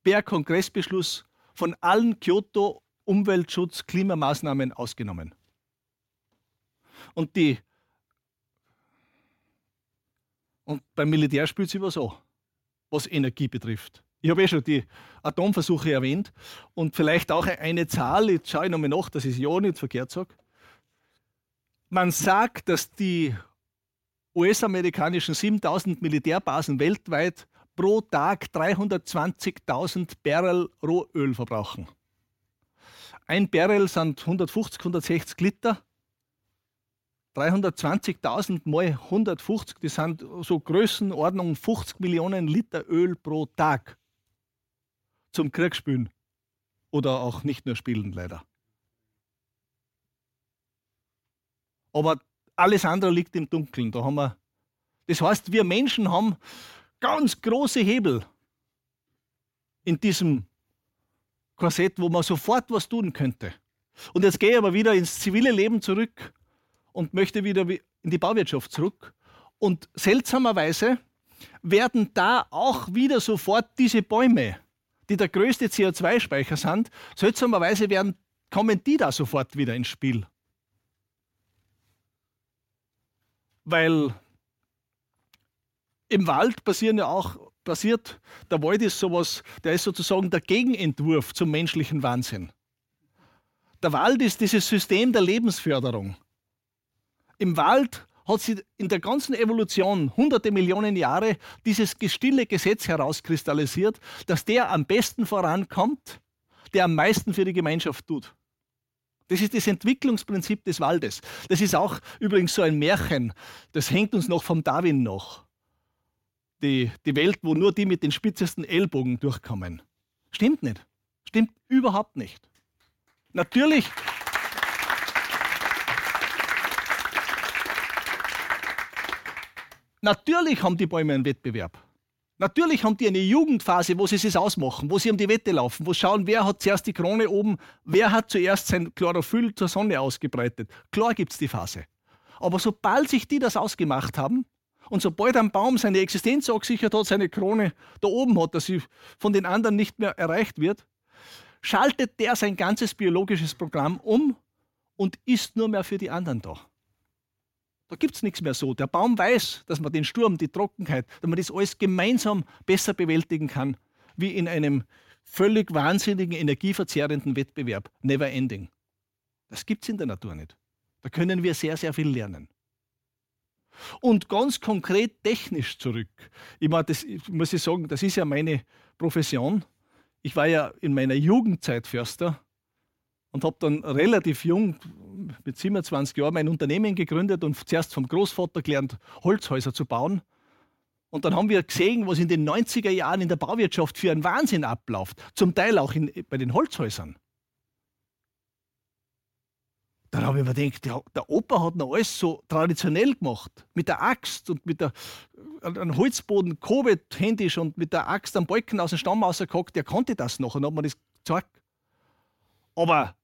per Kongressbeschluss von allen Kyoto Umweltschutz, Klimamaßnahmen ausgenommen. Und die und beim Militär spielt es über so, was Energie betrifft. Ich habe eh schon die Atomversuche erwähnt und vielleicht auch eine Zahl, jetzt schaue ich nochmal nach, dass ich es ja nicht verkehrt sage. Man sagt, dass die US-amerikanischen 7000 Militärbasen weltweit pro Tag 320.000 Barrel Rohöl verbrauchen. Ein Barrel sind 150, 160 Liter. 320.000 mal 150, das sind so Größenordnung 50 Millionen Liter Öl pro Tag zum Kriegspülen. Oder auch nicht nur spielen, leider. Aber alles andere liegt im Dunkeln. Da haben wir, das heißt, wir Menschen haben ganz große Hebel in diesem Korsett, wo man sofort was tun könnte. Und jetzt gehe ich aber wieder ins zivile Leben zurück und möchte wieder in die Bauwirtschaft zurück. Und seltsamerweise werden da auch wieder sofort diese Bäume, die der größte CO2-Speicher sind, seltsamerweise werden, kommen die da sofort wieder ins Spiel. weil im Wald passieren ja auch, passiert, der Wald ist sowas, der ist sozusagen der Gegenentwurf zum menschlichen Wahnsinn. Der Wald ist dieses System der Lebensförderung. Im Wald hat sich in der ganzen Evolution hunderte Millionen Jahre dieses stille Gesetz herauskristallisiert, dass der am besten vorankommt, der am meisten für die Gemeinschaft tut. Das ist das Entwicklungsprinzip des Waldes. Das ist auch übrigens so ein Märchen. Das hängt uns noch vom Darwin noch. Die, die Welt, wo nur die mit den spitzesten Ellbogen durchkommen. Stimmt nicht. Stimmt überhaupt nicht. Natürlich. Natürlich haben die Bäume einen Wettbewerb. Natürlich haben die eine Jugendphase, wo sie es ausmachen, wo sie um die Wette laufen, wo sie schauen, wer hat zuerst die Krone oben, wer hat zuerst sein Chlorophyll zur Sonne ausgebreitet. Klar gibt es die Phase. Aber sobald sich die das ausgemacht haben und sobald ein Baum seine Existenz gesichert hat, seine Krone da oben hat, dass sie von den anderen nicht mehr erreicht wird, schaltet der sein ganzes biologisches Programm um und ist nur mehr für die anderen da. Da gibt es nichts mehr so. Der Baum weiß, dass man den Sturm, die Trockenheit, dass man das alles gemeinsam besser bewältigen kann, wie in einem völlig wahnsinnigen, energieverzehrenden Wettbewerb. Never ending. Das gibt es in der Natur nicht. Da können wir sehr, sehr viel lernen. Und ganz konkret technisch zurück. Ich, meine, das, muss ich sagen, das ist ja meine Profession. Ich war ja in meiner Jugendzeit Förster und habe dann relativ jung, mit 27 Jahren, mein Unternehmen gegründet und zuerst vom Großvater gelernt, Holzhäuser zu bauen. Und dann haben wir gesehen, was in den 90er Jahren in der Bauwirtschaft für ein Wahnsinn abläuft, zum Teil auch in, bei den Holzhäusern. Dann habe ich mir gedacht, der, der Opa hat noch alles so traditionell gemacht. Mit der Axt und mit der an Holzboden kobet händisch und mit der Axt am Balken aus dem Stamm rausgehackt, der konnte das noch und hat mir das gezeigt. Aber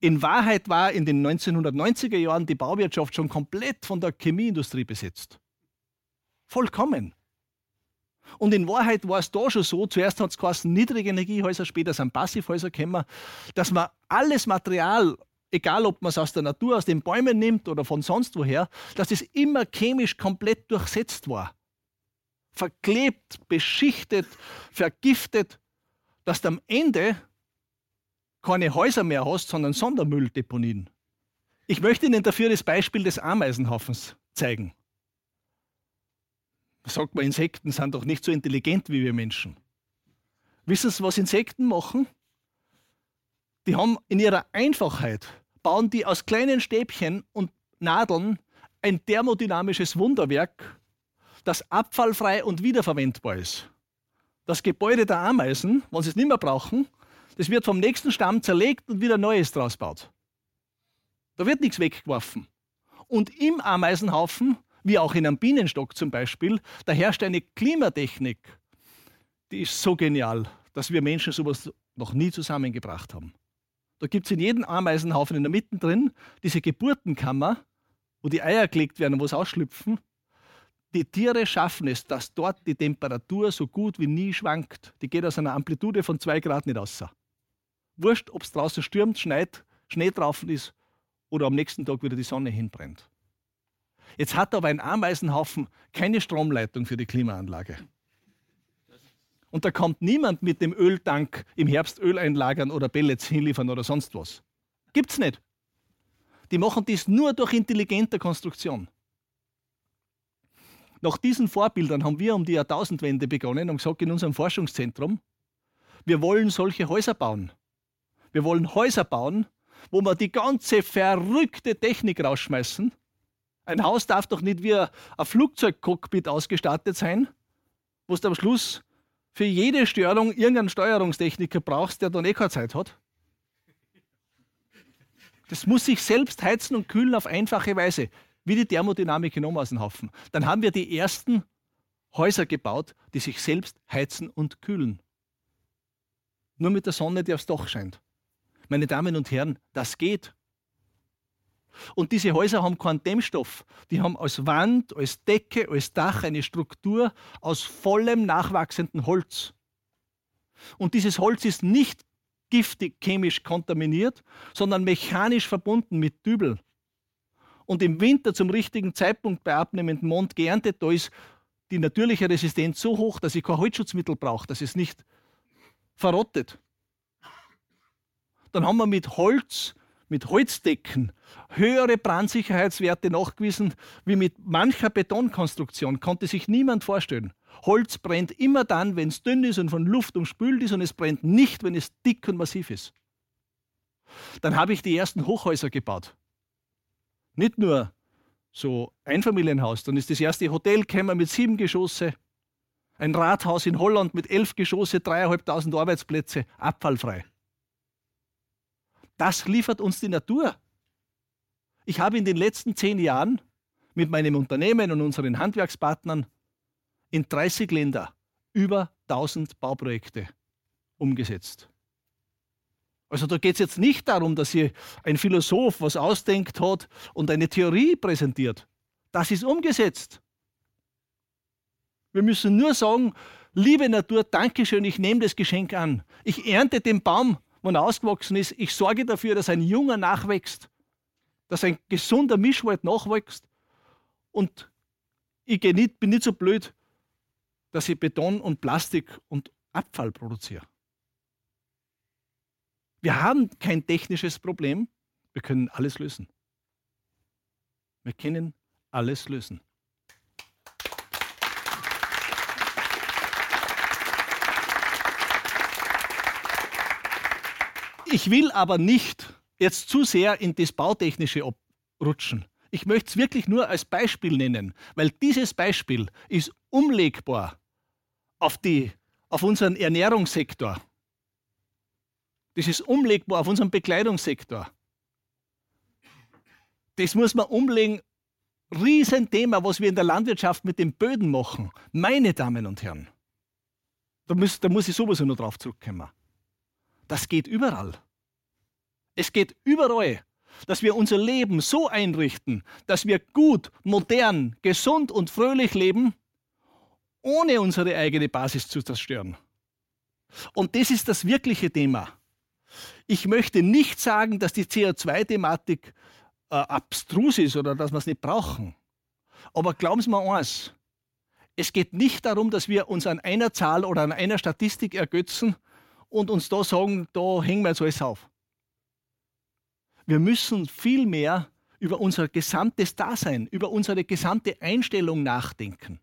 in Wahrheit war in den 1990er Jahren die Bauwirtschaft schon komplett von der Chemieindustrie besetzt. Vollkommen. Und in Wahrheit war es da schon so, zuerst hat es geheißen niedrige Energiehäuser, später sind Passivhäuser gekommen, dass man alles Material, egal ob man es aus der Natur, aus den Bäumen nimmt oder von sonst woher, dass es immer chemisch komplett durchsetzt war. Verklebt, beschichtet, vergiftet, dass am Ende keine Häuser mehr hast, sondern Sondermülldeponien. Ich möchte Ihnen dafür das Beispiel des Ameisenhaufens zeigen. Sagt man, Insekten sind doch nicht so intelligent wie wir Menschen. Wissen Sie, was Insekten machen? Die haben in ihrer Einfachheit, bauen die aus kleinen Stäbchen und Nadeln ein thermodynamisches Wunderwerk, das abfallfrei und wiederverwendbar ist. Das Gebäude der Ameisen, wenn sie es nicht mehr brauchen, das wird vom nächsten Stamm zerlegt und wieder Neues draus baut. Da wird nichts weggeworfen. Und im Ameisenhaufen, wie auch in einem Bienenstock zum Beispiel, da herrscht eine Klimatechnik, die ist so genial, dass wir Menschen sowas noch nie zusammengebracht haben. Da gibt es in jedem Ameisenhaufen in der Mitte drin diese Geburtenkammer, wo die Eier gelegt werden und wo sie ausschlüpfen. Die Tiere schaffen es, dass dort die Temperatur so gut wie nie schwankt. Die geht aus einer Amplitude von zwei Grad nicht raus. Wurscht, ob es draußen stürmt, schneit, Schnee drauf ist oder am nächsten Tag wieder die Sonne hinbrennt. Jetzt hat aber ein Ameisenhaufen keine Stromleitung für die Klimaanlage. Und da kommt niemand mit dem Öltank im Herbst Öl einlagern oder Pellets hinliefern oder sonst was. Gibt's nicht. Die machen dies nur durch intelligente Konstruktion. Nach diesen Vorbildern haben wir um die Jahrtausendwende begonnen und gesagt in unserem Forschungszentrum, wir wollen solche Häuser bauen. Wir wollen Häuser bauen, wo wir die ganze verrückte Technik rausschmeißen. Ein Haus darf doch nicht wie ein Flugzeugcockpit ausgestattet sein, wo du am Schluss für jede Störung irgendeinen Steuerungstechniker brauchst, der dann eh keine Zeit hat. Das muss sich selbst heizen und kühlen auf einfache Weise, wie die Thermodynamik in Omasenhaufen. Dann haben wir die ersten Häuser gebaut, die sich selbst heizen und kühlen. Nur mit der Sonne, die aufs Dach scheint. Meine Damen und Herren, das geht. Und diese Häuser haben keinen Dämmstoff. Die haben als Wand, als Decke, als Dach eine Struktur aus vollem nachwachsendem Holz. Und dieses Holz ist nicht giftig chemisch kontaminiert, sondern mechanisch verbunden mit Dübel. Und im Winter zum richtigen Zeitpunkt bei abnehmendem Mond geerntet, da ist die natürliche Resistenz so hoch, dass ich kein Holzschutzmittel brauche, dass es nicht verrottet dann haben wir mit Holz, mit Holzdecken höhere Brandsicherheitswerte nachgewiesen wie mit mancher Betonkonstruktion. Konnte sich niemand vorstellen. Holz brennt immer dann, wenn es dünn ist und von Luft umspült ist und es brennt nicht, wenn es dick und massiv ist. Dann habe ich die ersten Hochhäuser gebaut. Nicht nur so Einfamilienhaus, dann ist das erste Hotel gekommen mit sieben Geschosse, ein Rathaus in Holland mit elf Geschosse, dreieinhalbtausend Arbeitsplätze, abfallfrei. Das liefert uns die Natur. Ich habe in den letzten zehn Jahren mit meinem Unternehmen und unseren Handwerkspartnern in 30 Länder über 1000 Bauprojekte umgesetzt. Also da geht es jetzt nicht darum, dass hier ein Philosoph was ausdenkt hat und eine Theorie präsentiert. Das ist umgesetzt. Wir müssen nur sagen, liebe Natur, Dankeschön, ich nehme das Geschenk an. Ich ernte den Baum, wenn er ausgewachsen ist. Ich sorge dafür, dass ein junger nachwächst, dass ein gesunder Mischwald nachwächst. Und ich nicht, bin nicht so blöd, dass ich Beton und Plastik und Abfall produziere. Wir haben kein technisches Problem, wir können alles lösen. Wir können alles lösen. Ich will aber nicht jetzt zu sehr in das Bautechnische abrutschen. Ich möchte es wirklich nur als Beispiel nennen, weil dieses Beispiel ist umlegbar auf, die, auf unseren Ernährungssektor. Das ist umlegbar auf unseren Bekleidungssektor. Das muss man umlegen. Riesenthema, was wir in der Landwirtschaft mit den Böden machen. Meine Damen und Herren. Da muss, da muss ich sowieso noch drauf zurückkommen. Das geht überall. Es geht überall, dass wir unser Leben so einrichten, dass wir gut, modern, gesund und fröhlich leben, ohne unsere eigene Basis zu zerstören. Und das ist das wirkliche Thema. Ich möchte nicht sagen, dass die CO2-Thematik äh, abstrus ist oder dass wir es nicht brauchen. Aber glauben Sie mir eins, es geht nicht darum, dass wir uns an einer Zahl oder an einer Statistik ergötzen und uns da sagen, da hängen wir jetzt alles auf. Wir müssen viel mehr über unser gesamtes Dasein, über unsere gesamte Einstellung nachdenken.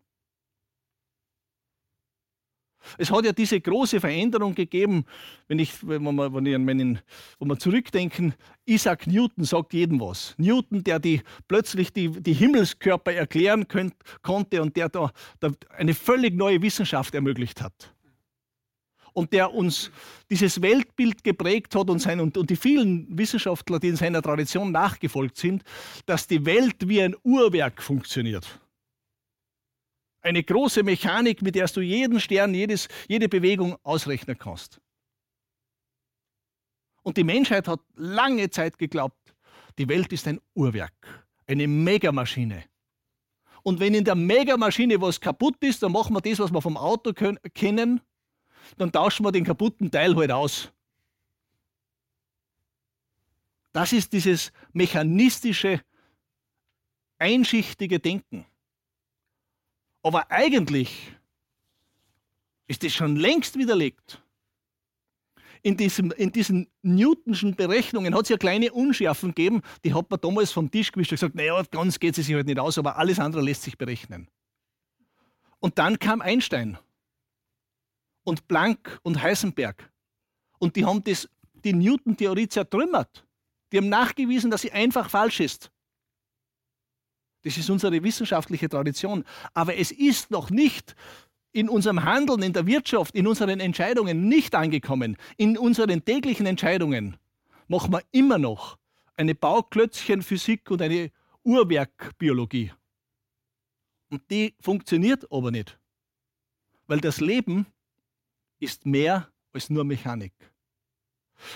Es hat ja diese große Veränderung gegeben, wenn, ich, wenn, wir, wenn, ich wenn wir zurückdenken, Isaac Newton sagt jedem was. Newton, der die, plötzlich die, die Himmelskörper erklären könnt, konnte und der da, da eine völlig neue Wissenschaft ermöglicht hat. Und der uns dieses Weltbild geprägt hat und, sein, und, und die vielen Wissenschaftler, die in seiner Tradition nachgefolgt sind, dass die Welt wie ein Uhrwerk funktioniert. Eine große Mechanik, mit der du jeden Stern, jedes, jede Bewegung ausrechnen kannst. Und die Menschheit hat lange Zeit geglaubt, die Welt ist ein Uhrwerk, eine Megamaschine. Und wenn in der Megamaschine was kaputt ist, dann machen wir das, was wir vom Auto können, kennen, dann tauschen wir den kaputten Teil halt aus. Das ist dieses mechanistische, einschichtige Denken. Aber eigentlich ist das schon längst widerlegt. In, diesem, in diesen Newtonschen Berechnungen hat es ja kleine Unschärfen gegeben, die hat man damals vom Tisch gewischt und gesagt, naja, ganz geht es sich halt nicht aus, aber alles andere lässt sich berechnen. Und dann kam Einstein und Planck und Heisenberg. Und die haben das, die Newton-Theorie zertrümmert. Die haben nachgewiesen, dass sie einfach falsch ist. Das ist unsere wissenschaftliche Tradition. Aber es ist noch nicht in unserem Handeln, in der Wirtschaft, in unseren Entscheidungen nicht angekommen. In unseren täglichen Entscheidungen machen wir immer noch eine Bauklötzchenphysik und eine Uhrwerkbiologie. Und die funktioniert aber nicht. Weil das Leben ist mehr als nur Mechanik.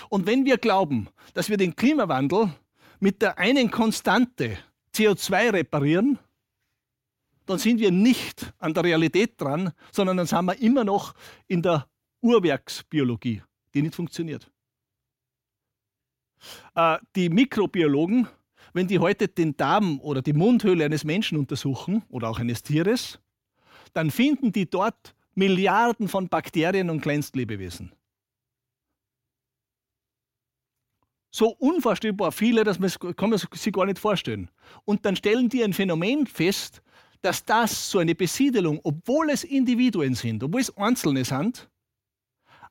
Und wenn wir glauben, dass wir den Klimawandel mit der einen Konstante CO2 reparieren, dann sind wir nicht an der Realität dran, sondern dann sind wir immer noch in der Uhrwerksbiologie, die nicht funktioniert. Äh, die Mikrobiologen, wenn die heute den Darm oder die Mundhöhle eines Menschen untersuchen oder auch eines Tieres, dann finden die dort Milliarden von Bakterien und Kleinstlebewesen. so unvorstellbar viele, dass man kann man sich gar nicht vorstellen. Und dann stellen die ein Phänomen fest, dass das so eine Besiedelung, obwohl es Individuen sind, obwohl es Einzelne sind,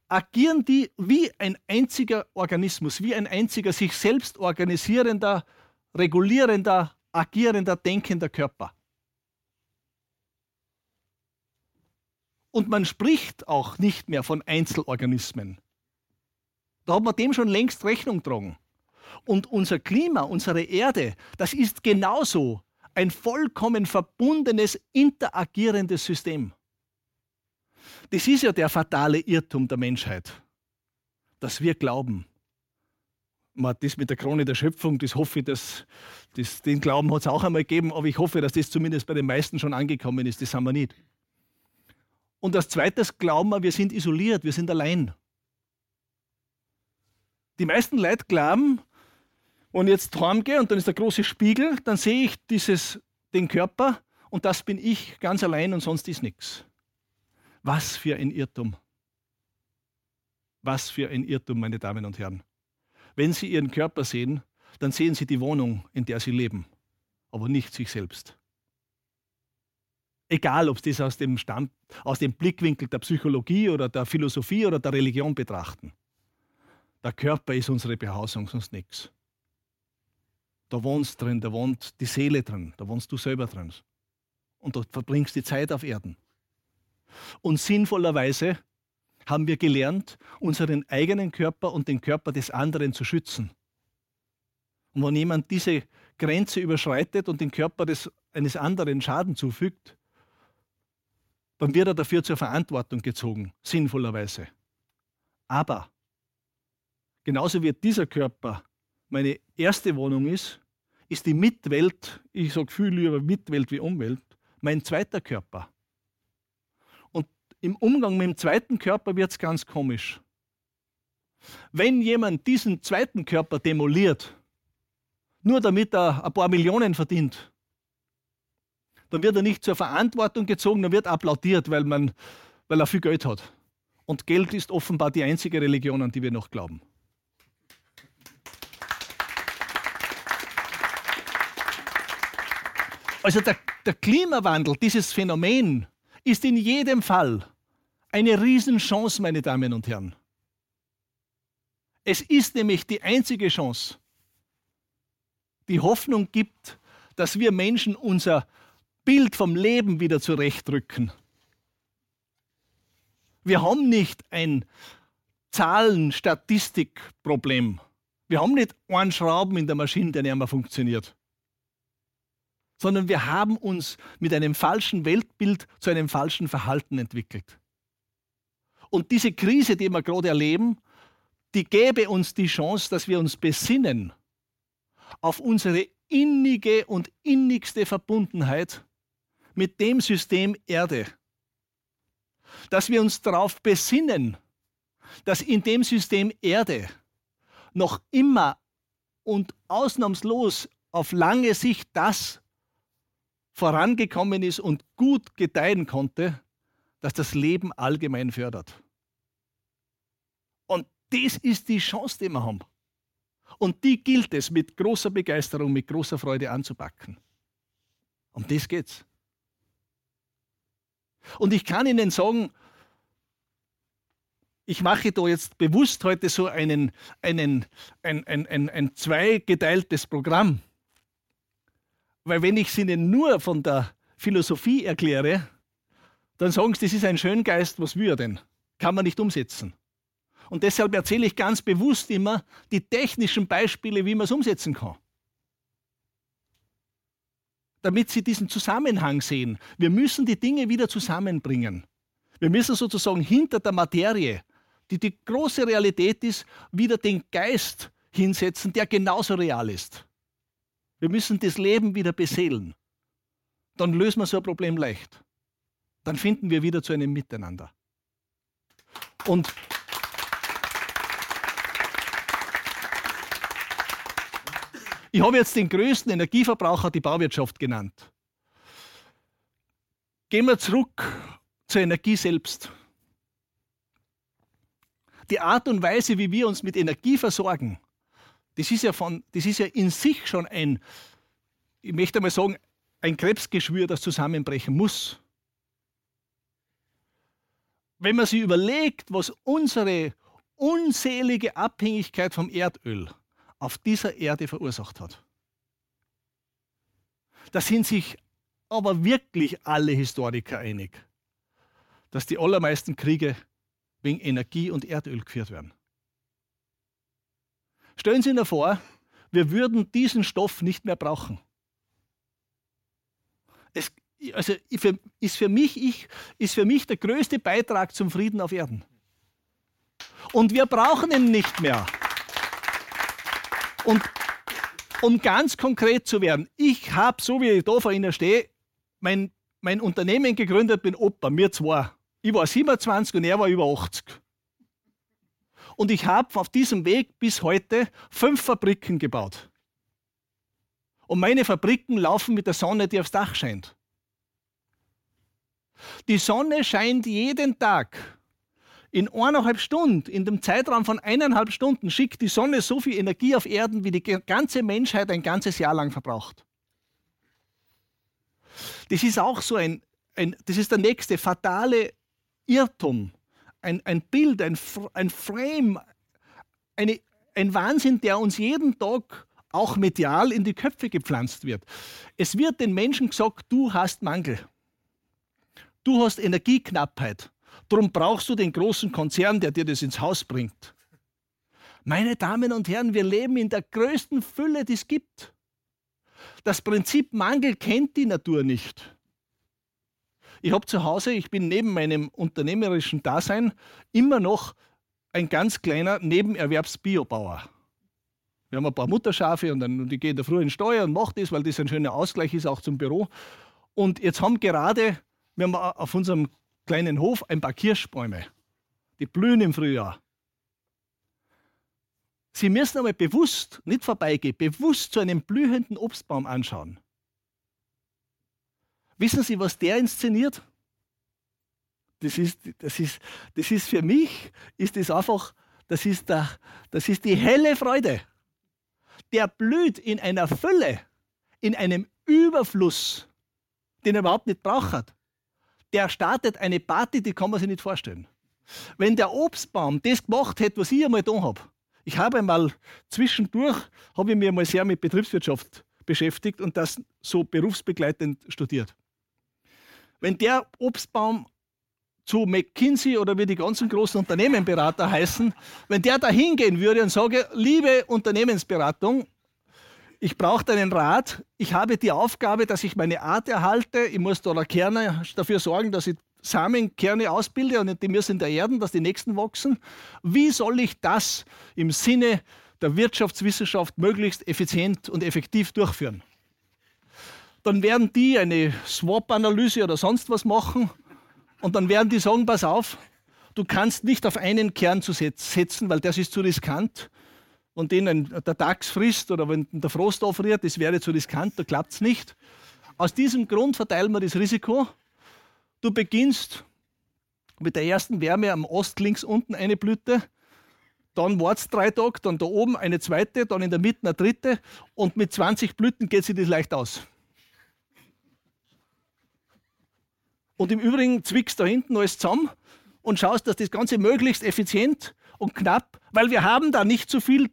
agieren die wie ein einziger Organismus, wie ein einziger sich selbst organisierender, regulierender, agierender, denkender Körper. Und man spricht auch nicht mehr von Einzelorganismen. Da hat man dem schon längst Rechnung getragen. Und unser Klima, unsere Erde, das ist genauso ein vollkommen verbundenes, interagierendes System. Das ist ja der fatale Irrtum der Menschheit, dass wir glauben, das mit der Krone der Schöpfung, das hoffe ich, dass, das, den Glauben hat es auch einmal gegeben, aber ich hoffe, dass das zumindest bei den meisten schon angekommen ist. Das haben wir nicht. Und als zweites glauben wir, wir sind isoliert, wir sind allein. Die meisten Leute glauben, wenn ich jetzt heimgehe und dann ist der große Spiegel, dann sehe ich dieses, den Körper und das bin ich ganz allein und sonst ist nichts. Was für ein Irrtum. Was für ein Irrtum, meine Damen und Herren. Wenn Sie Ihren Körper sehen, dann sehen Sie die Wohnung, in der Sie leben, aber nicht sich selbst. Egal, ob Sie das aus dem, Stand, aus dem Blickwinkel der Psychologie oder der Philosophie oder der Religion betrachten. Der Körper ist unsere Behausung, sonst nichts. Da wohnst drin, da wohnt die Seele drin, da wohnst du selber drin. Und dort verbringst die Zeit auf Erden. Und sinnvollerweise haben wir gelernt, unseren eigenen Körper und den Körper des anderen zu schützen. Und wenn jemand diese Grenze überschreitet und den Körper des, eines anderen Schaden zufügt, dann wird er dafür zur Verantwortung gezogen, sinnvollerweise. Aber genauso wie dieser Körper meine erste Wohnung ist, ist die Mitwelt, ich sage viel lieber Mitwelt wie Umwelt, mein zweiter Körper im Umgang mit dem zweiten Körper wird es ganz komisch. Wenn jemand diesen zweiten Körper demoliert, nur damit er ein paar Millionen verdient, dann wird er nicht zur Verantwortung gezogen, dann wird applaudiert, weil, man, weil er viel Geld hat. Und Geld ist offenbar die einzige Religion, an die wir noch glauben. Also der, der Klimawandel, dieses Phänomen, ist in jedem Fall eine Riesenchance, meine Damen und Herren. Es ist nämlich die einzige Chance, die Hoffnung gibt, dass wir Menschen unser Bild vom Leben wieder zurechtrücken. Wir haben nicht ein Zahlen-Statistik-Problem. Wir haben nicht einen Schrauben in der Maschine, der nicht mehr funktioniert sondern wir haben uns mit einem falschen Weltbild zu einem falschen Verhalten entwickelt. Und diese Krise, die wir gerade erleben, die gäbe uns die Chance, dass wir uns besinnen auf unsere innige und innigste Verbundenheit mit dem System Erde. Dass wir uns darauf besinnen, dass in dem System Erde noch immer und ausnahmslos auf lange Sicht das vorangekommen ist und gut gedeihen konnte, das das Leben allgemein fördert. Und das ist die Chance, die wir haben. Und die gilt es mit großer Begeisterung, mit großer Freude anzupacken. Um das geht's. Und ich kann Ihnen sagen, ich mache da jetzt bewusst heute so einen, einen, ein, ein, ein, ein zweigeteiltes Programm. Weil wenn ich es Ihnen nur von der Philosophie erkläre, dann sagen Sie, das ist ein Schöngeist, was will er denn? Kann man nicht umsetzen. Und deshalb erzähle ich ganz bewusst immer die technischen Beispiele, wie man es umsetzen kann. Damit Sie diesen Zusammenhang sehen. Wir müssen die Dinge wieder zusammenbringen. Wir müssen sozusagen hinter der Materie, die die große Realität ist, wieder den Geist hinsetzen, der genauso real ist. Wir müssen das Leben wieder beseelen. Dann lösen wir so ein Problem leicht. Dann finden wir wieder zu einem Miteinander. Und ich habe jetzt den größten Energieverbraucher die Bauwirtschaft genannt. Gehen wir zurück zur Energie selbst. Die Art und Weise, wie wir uns mit Energie versorgen, das ist ja, von, das ist ja in sich schon ein, ich möchte mal sagen, ein Krebsgeschwür, das zusammenbrechen muss. wenn man sich überlegt, was unsere unselige Abhängigkeit vom Erdöl auf dieser Erde verursacht hat. Da sind sich aber wirklich alle Historiker einig, dass die allermeisten Kriege wegen Energie und Erdöl geführt werden. Stellen Sie sich vor, wir würden diesen Stoff nicht mehr brauchen. Es, also ist für, mich, ich, ist für mich der größte Beitrag zum Frieden auf Erden. Und wir brauchen ihn nicht mehr. Und um ganz konkret zu werden, ich habe, so wie ich da vor Ihnen stehe, mein, mein Unternehmen gegründet, bin Opa, mir zwei. Ich war 27 und er war über 80. Und ich habe auf diesem Weg bis heute fünf Fabriken gebaut. Und meine Fabriken laufen mit der Sonne, die aufs Dach scheint. Die Sonne scheint jeden Tag. In eineinhalb Stunden, in dem Zeitraum von eineinhalb Stunden, schickt die Sonne so viel Energie auf Erden, wie die ganze Menschheit ein ganzes Jahr lang verbraucht. Das ist auch so ein, ein das ist der nächste fatale Irrtum, ein, ein Bild, ein, ein Frame, eine, ein Wahnsinn, der uns jeden Tag auch medial in die Köpfe gepflanzt wird. Es wird den Menschen gesagt, du hast Mangel. Du hast Energieknappheit. Darum brauchst du den großen Konzern, der dir das ins Haus bringt. Meine Damen und Herren, wir leben in der größten Fülle, die es gibt. Das Prinzip Mangel kennt die Natur nicht. Ich habe zu Hause, ich bin neben meinem unternehmerischen Dasein immer noch ein ganz kleiner Nebenerwerbsbiobauer. Wir haben ein paar Mutterschafe und, dann, und die gehen da früh in Steuer und machen das, weil das ein schöner Ausgleich ist, auch zum Büro. Und jetzt haben gerade, wir haben auf unserem kleinen Hof ein paar Kirschbäume. Die blühen im Frühjahr. Sie müssen einmal bewusst, nicht vorbeigehen, bewusst zu einem blühenden Obstbaum anschauen. Wissen Sie, was der inszeniert? Das ist, das ist, das ist für mich, ist das einfach, das ist, der, das ist die helle Freude. Der blüht in einer Fülle, in einem Überfluss, den er überhaupt nicht braucht. Der startet eine Party, die kann man sich nicht vorstellen. Wenn der Obstbaum das gemacht hätte, was ich einmal da habe, ich habe einmal zwischendurch, habe ich mich einmal sehr mit Betriebswirtschaft beschäftigt und das so berufsbegleitend studiert. Wenn der Obstbaum zu McKinsey oder wie die ganzen großen Unternehmenberater heißen, wenn der da hingehen würde und sage, liebe Unternehmensberatung, ich brauche deinen Rat, ich habe die Aufgabe, dass ich meine Art erhalte, ich muss da Kerne dafür sorgen, dass ich Samenkerne ausbilde und die müssen der Erde, dass die nächsten wachsen. Wie soll ich das im Sinne der Wirtschaftswissenschaft möglichst effizient und effektiv durchführen? Dann werden die eine Swap-Analyse oder sonst was machen und dann werden die sagen, pass auf, du kannst nicht auf einen Kern zu setzen, weil das ist zu riskant. Und den der DAX frisst oder wenn der Frost aufriert, das wäre zu riskant, da klappt es nicht. Aus diesem Grund verteilen wir das Risiko Du beginnst mit der ersten Wärme am Ost links unten eine Blüte, dann wartest drei Tage, dann da oben eine zweite, dann in der Mitte eine dritte und mit 20 Blüten geht sich das leicht aus. Und im Übrigen zwickst du da hinten alles zusammen und schaust, dass das Ganze möglichst effizient und knapp, weil wir haben da nicht so viel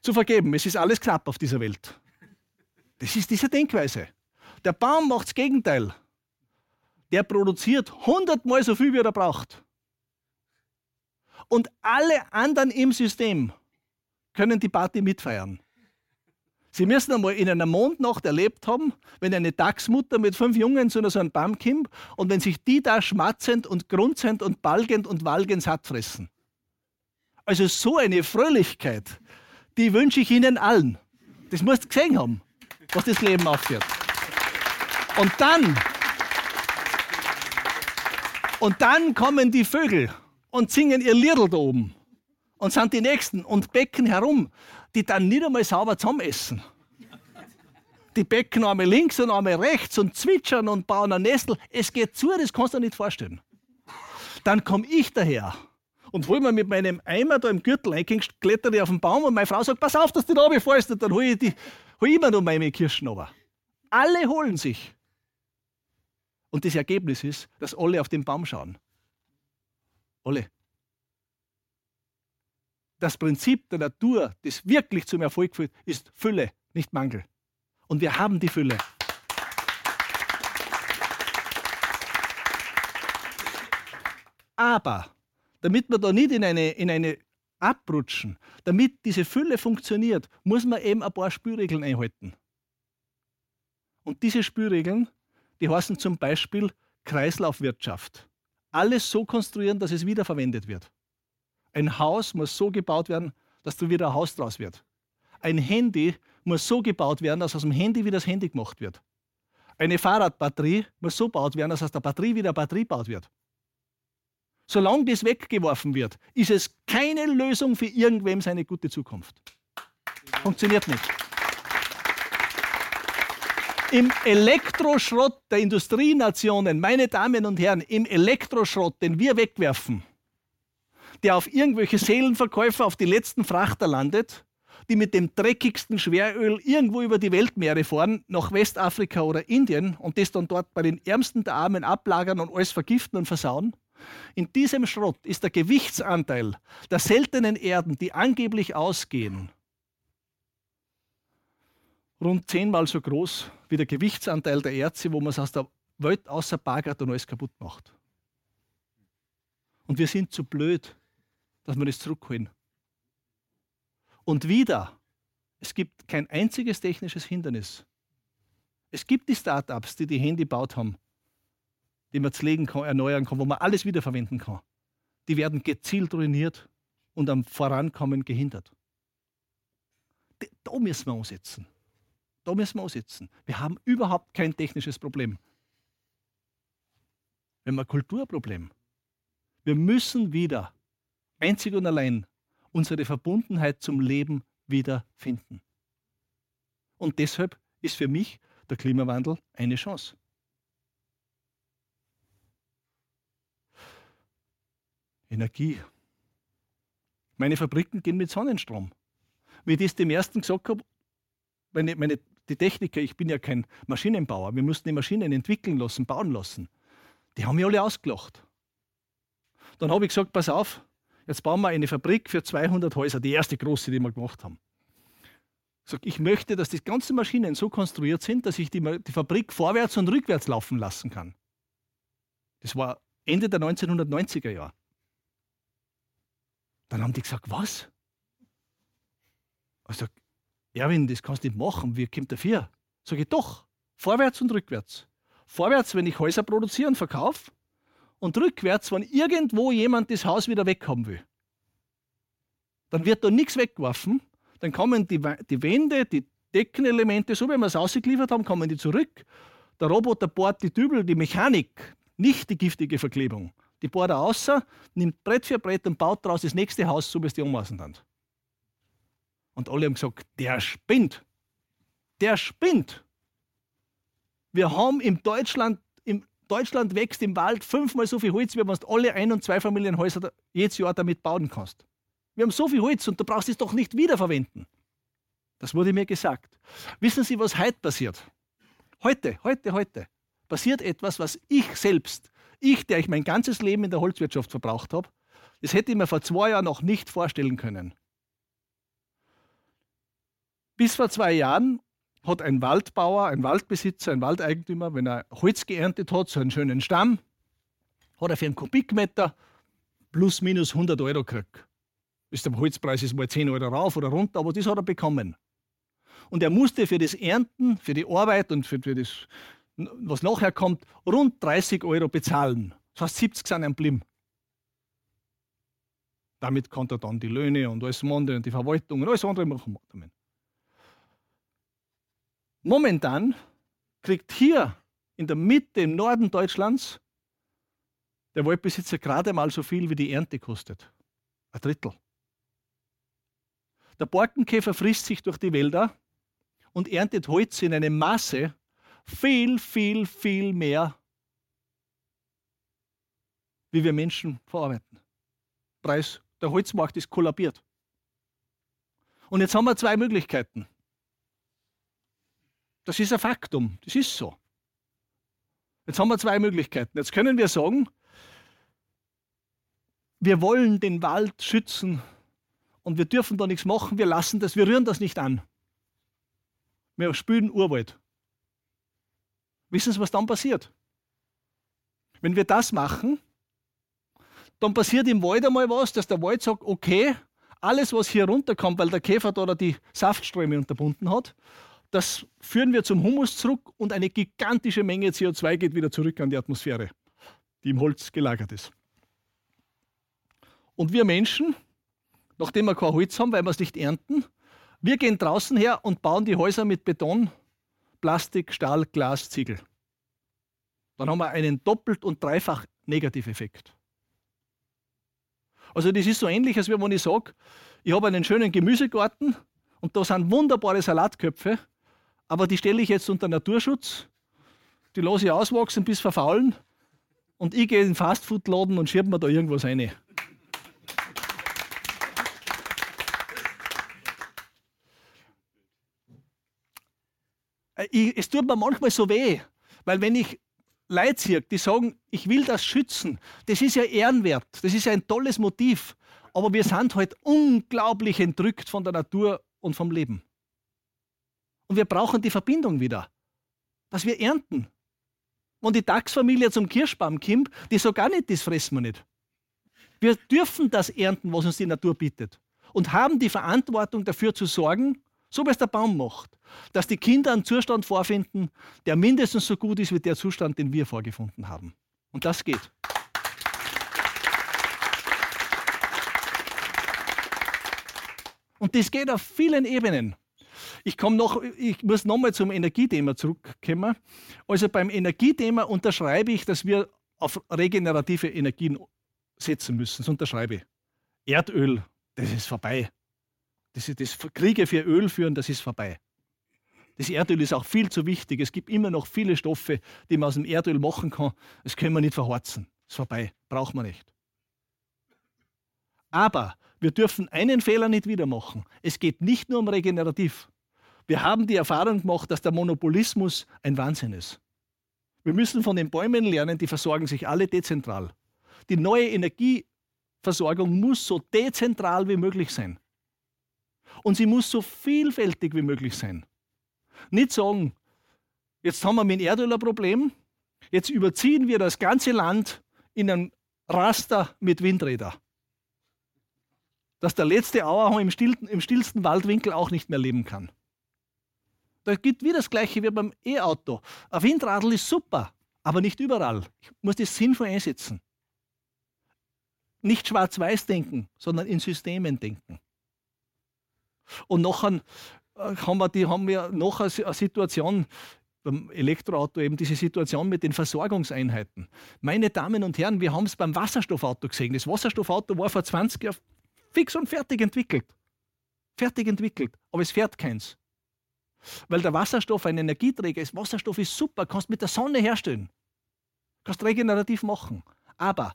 zu vergeben. Es ist alles knapp auf dieser Welt. Das ist diese Denkweise. Der Baum macht das Gegenteil der produziert hundertmal so viel, wie er braucht. Und alle anderen im System können die Party mitfeiern. Sie müssen einmal in einer Mondnacht erlebt haben, wenn eine Dachsmutter mit fünf Jungen zu so einem Baum kommt und wenn sich die da schmatzend und grunzend und balgend und walgend satt fressen. Also so eine Fröhlichkeit, die wünsche ich Ihnen allen. Das musst du gesehen haben, was das Leben aufführt. Und dann und dann kommen die Vögel und singen ihr Liedl da oben. Und sind die Nächsten und becken herum, die dann nicht einmal sauber zusammen essen. Die becken einmal links und einmal rechts und zwitschern und bauen ein Nestel. Es geht zu, das kannst du dir nicht vorstellen. Dann komme ich daher und hol mir mit meinem Eimer da im Gürtel eingehängt, klettere auf den Baum und meine Frau sagt, pass auf, dass du da oben fällst. Und dann hole ich, die, hol ich immer noch meine Kirschen runter. Alle holen sich. Und das Ergebnis ist, dass alle auf den Baum schauen. Alle. Das Prinzip der Natur, das wirklich zum Erfolg führt, ist Fülle, nicht Mangel. Und wir haben die Fülle. Aber damit wir da nicht in eine, in eine abrutschen, damit diese Fülle funktioniert, muss man eben ein paar Spielregeln einhalten. Und diese Spielregeln, die heißen zum Beispiel Kreislaufwirtschaft. Alles so konstruieren, dass es wiederverwendet wird. Ein Haus muss so gebaut werden, dass da wieder ein Haus draus wird. Ein Handy muss so gebaut werden, dass aus dem Handy wieder das Handy gemacht wird. Eine Fahrradbatterie muss so gebaut werden, dass aus der Batterie wieder eine Batterie gebaut wird. Solange das weggeworfen wird, ist es keine Lösung für irgendwem seine gute Zukunft. Funktioniert nicht. Im Elektroschrott der Industrienationen, meine Damen und Herren, im Elektroschrott, den wir wegwerfen, der auf irgendwelche Seelenverkäufer auf die letzten Frachter landet, die mit dem dreckigsten Schweröl irgendwo über die Weltmeere fahren, nach Westafrika oder Indien und das dann dort bei den Ärmsten der Armen ablagern und alles vergiften und versauen. In diesem Schrott ist der Gewichtsanteil der seltenen Erden, die angeblich ausgehen, rund zehnmal so groß wie der Gewichtsanteil der Erze, wo man es aus der Welt außer bagert und alles kaputt macht. Und wir sind zu blöd, dass wir das zurückholen. Und wieder, es gibt kein einziges technisches Hindernis. Es gibt die Startups, die die Handy gebaut haben, die man pflegen kann, erneuern kann, wo man alles wiederverwenden kann. Die werden gezielt ruiniert und am Vorankommen gehindert. Da müssen wir umsetzen. Da müssen wir umsetzen. Wir haben überhaupt kein technisches Problem. Wir haben ein Kulturproblem. Wir müssen wieder einzig und allein unsere Verbundenheit zum Leben wiederfinden. Und deshalb ist für mich der Klimawandel eine Chance. Energie. Meine Fabriken gehen mit Sonnenstrom. Wie ich das dem ersten gesagt habe, meine, meine, die Techniker, ich bin ja kein Maschinenbauer, wir mussten die Maschinen entwickeln lassen, bauen lassen. Die haben mich alle ausgelacht. Dann habe ich gesagt, pass auf, jetzt bauen wir eine Fabrik für 200 Häuser, die erste große, die wir gemacht haben. Ich, sage, ich möchte, dass die ganzen Maschinen so konstruiert sind, dass ich die, die Fabrik vorwärts und rückwärts laufen lassen kann. Das war Ende der 1990er Jahre. Dann haben die gesagt, was? Ich sage, Erwin, das kannst du nicht machen, wie kommt dafür? Sage ich, doch, vorwärts und rückwärts. Vorwärts, wenn ich Häuser produziere und verkaufe, und rückwärts, wenn irgendwo jemand das Haus wieder weghaben will. Dann wird da nichts weggeworfen, dann kommen die, die Wände, die Deckenelemente, so wie wir es ausgeliefert haben, kommen die zurück. Der Roboter bohrt die Dübel, die Mechanik, nicht die giftige Verklebung. Die bohrt er außer, nimmt Brett für Brett und baut daraus das nächste Haus, so wie es die ummaßen dann. Und alle haben gesagt, der spinnt. Der spinnt. Wir haben in Deutschland, in Deutschland wächst im Wald fünfmal so viel Holz, wie man alle Ein- und Zweifamilienhäuser jedes Jahr damit bauen kannst. Wir haben so viel Holz und du brauchst es doch nicht wiederverwenden. Das wurde mir gesagt. Wissen Sie, was heute passiert? Heute, heute, heute passiert etwas, was ich selbst ich, der ich mein ganzes Leben in der Holzwirtschaft verbraucht habe, das hätte ich mir vor zwei Jahren noch nicht vorstellen können. Bis vor zwei Jahren hat ein Waldbauer, ein Waldbesitzer, ein Waldeigentümer, wenn er Holz geerntet hat, so einen schönen Stamm, hat er für einen Kubikmeter plus minus 100 Euro gekriegt. Ist der Holzpreis ist mal 10 Euro rauf oder runter, aber das hat er bekommen. Und er musste für das Ernten, für die Arbeit und für, für das was nachher kommt, rund 30 Euro bezahlen. Das heißt, 70 sind ein Blim. Damit kann er dann die Löhne und alles andere und die Verwaltung und alles andere machen. Momentan kriegt hier in der Mitte, im Norden Deutschlands, der Waldbesitzer gerade mal so viel, wie die Ernte kostet. Ein Drittel. Der Borkenkäfer frisst sich durch die Wälder und erntet Holz in einem Maße, viel, viel, viel mehr, wie wir Menschen verarbeiten. Preis, der Holzmarkt ist kollabiert. Und jetzt haben wir zwei Möglichkeiten. Das ist ein Faktum, das ist so. Jetzt haben wir zwei Möglichkeiten. Jetzt können wir sagen, wir wollen den Wald schützen und wir dürfen da nichts machen, wir lassen das, wir rühren das nicht an. Wir spülen Urwald. Wissen Sie, was dann passiert? Wenn wir das machen, dann passiert im Wald einmal was, dass der Wald sagt, okay, alles, was hier runterkommt, weil der Käfer da die Saftströme unterbunden hat, das führen wir zum Humus zurück und eine gigantische Menge CO2 geht wieder zurück an die Atmosphäre, die im Holz gelagert ist. Und wir Menschen, nachdem wir kein Holz haben, weil wir es nicht ernten, wir gehen draußen her und bauen die Häuser mit Beton, Plastik, Stahl, Glas, Ziegel. Dann haben wir einen doppelt und dreifach Negativeffekt. Also das ist so ähnlich, als wenn ich sage, ich habe einen schönen Gemüsegarten und da sind wunderbare Salatköpfe aber die stelle ich jetzt unter Naturschutz, die lasse ich auswachsen bis verfaulen und ich gehe in den Fastfood-Laden und schiebe mir da irgendwas rein. Ich, es tut mir manchmal so weh, weil wenn ich Leute sehe, die sagen, ich will das schützen, das ist ja ehrenwert, das ist ja ein tolles Motiv, aber wir sind halt unglaublich entrückt von der Natur und vom Leben. Und wir brauchen die Verbindung wieder, dass wir ernten. Und die Dachsfamilie zum Kirschbaum kommt, die so gar nicht, das fressen wir nicht. Wir dürfen das ernten, was uns die Natur bietet. Und haben die Verantwortung dafür zu sorgen, so wie es der Baum macht, dass die Kinder einen Zustand vorfinden, der mindestens so gut ist wie der Zustand, den wir vorgefunden haben. Und das geht. Und das geht auf vielen Ebenen. Ich noch, ich muss nochmal zum Energiethema zurückkommen. Also beim Energiethema unterschreibe ich, dass wir auf regenerative Energien setzen müssen. Das unterschreibe ich. Erdöl, das ist vorbei. Das, das Kriege für Öl führen, das ist vorbei. Das Erdöl ist auch viel zu wichtig. Es gibt immer noch viele Stoffe, die man aus dem Erdöl machen kann. Das können wir nicht verhorzen. Ist vorbei. Braucht man nicht. Aber wir dürfen einen Fehler nicht wieder machen. Es geht nicht nur um regenerativ. Wir haben die Erfahrung gemacht, dass der Monopolismus ein Wahnsinn ist. Wir müssen von den Bäumen lernen, die versorgen sich alle dezentral. Die neue Energieversorgung muss so dezentral wie möglich sein. Und sie muss so vielfältig wie möglich sein. Nicht sagen, jetzt haben wir mit dem Erdöl ein Problem, jetzt überziehen wir das ganze Land in ein Raster mit Windrädern. Dass der letzte Auerhahn im, im stillsten Waldwinkel auch nicht mehr leben kann. Da gibt wieder das Gleiche wie beim E-Auto. Ein Windradl ist super, aber nicht überall. Ich muss das sinnvoll einsetzen. Nicht schwarz-weiß denken, sondern in Systemen denken. Und nachher äh, haben wir, die, haben wir noch eine Situation, beim Elektroauto eben diese Situation mit den Versorgungseinheiten. Meine Damen und Herren, wir haben es beim Wasserstoffauto gesehen. Das Wasserstoffauto war vor 20 Jahren fix und fertig entwickelt. Fertig entwickelt, aber es fährt keins. Weil der Wasserstoff ein Energieträger ist. Wasserstoff ist super, kannst mit der Sonne herstellen. Kannst regenerativ machen. Aber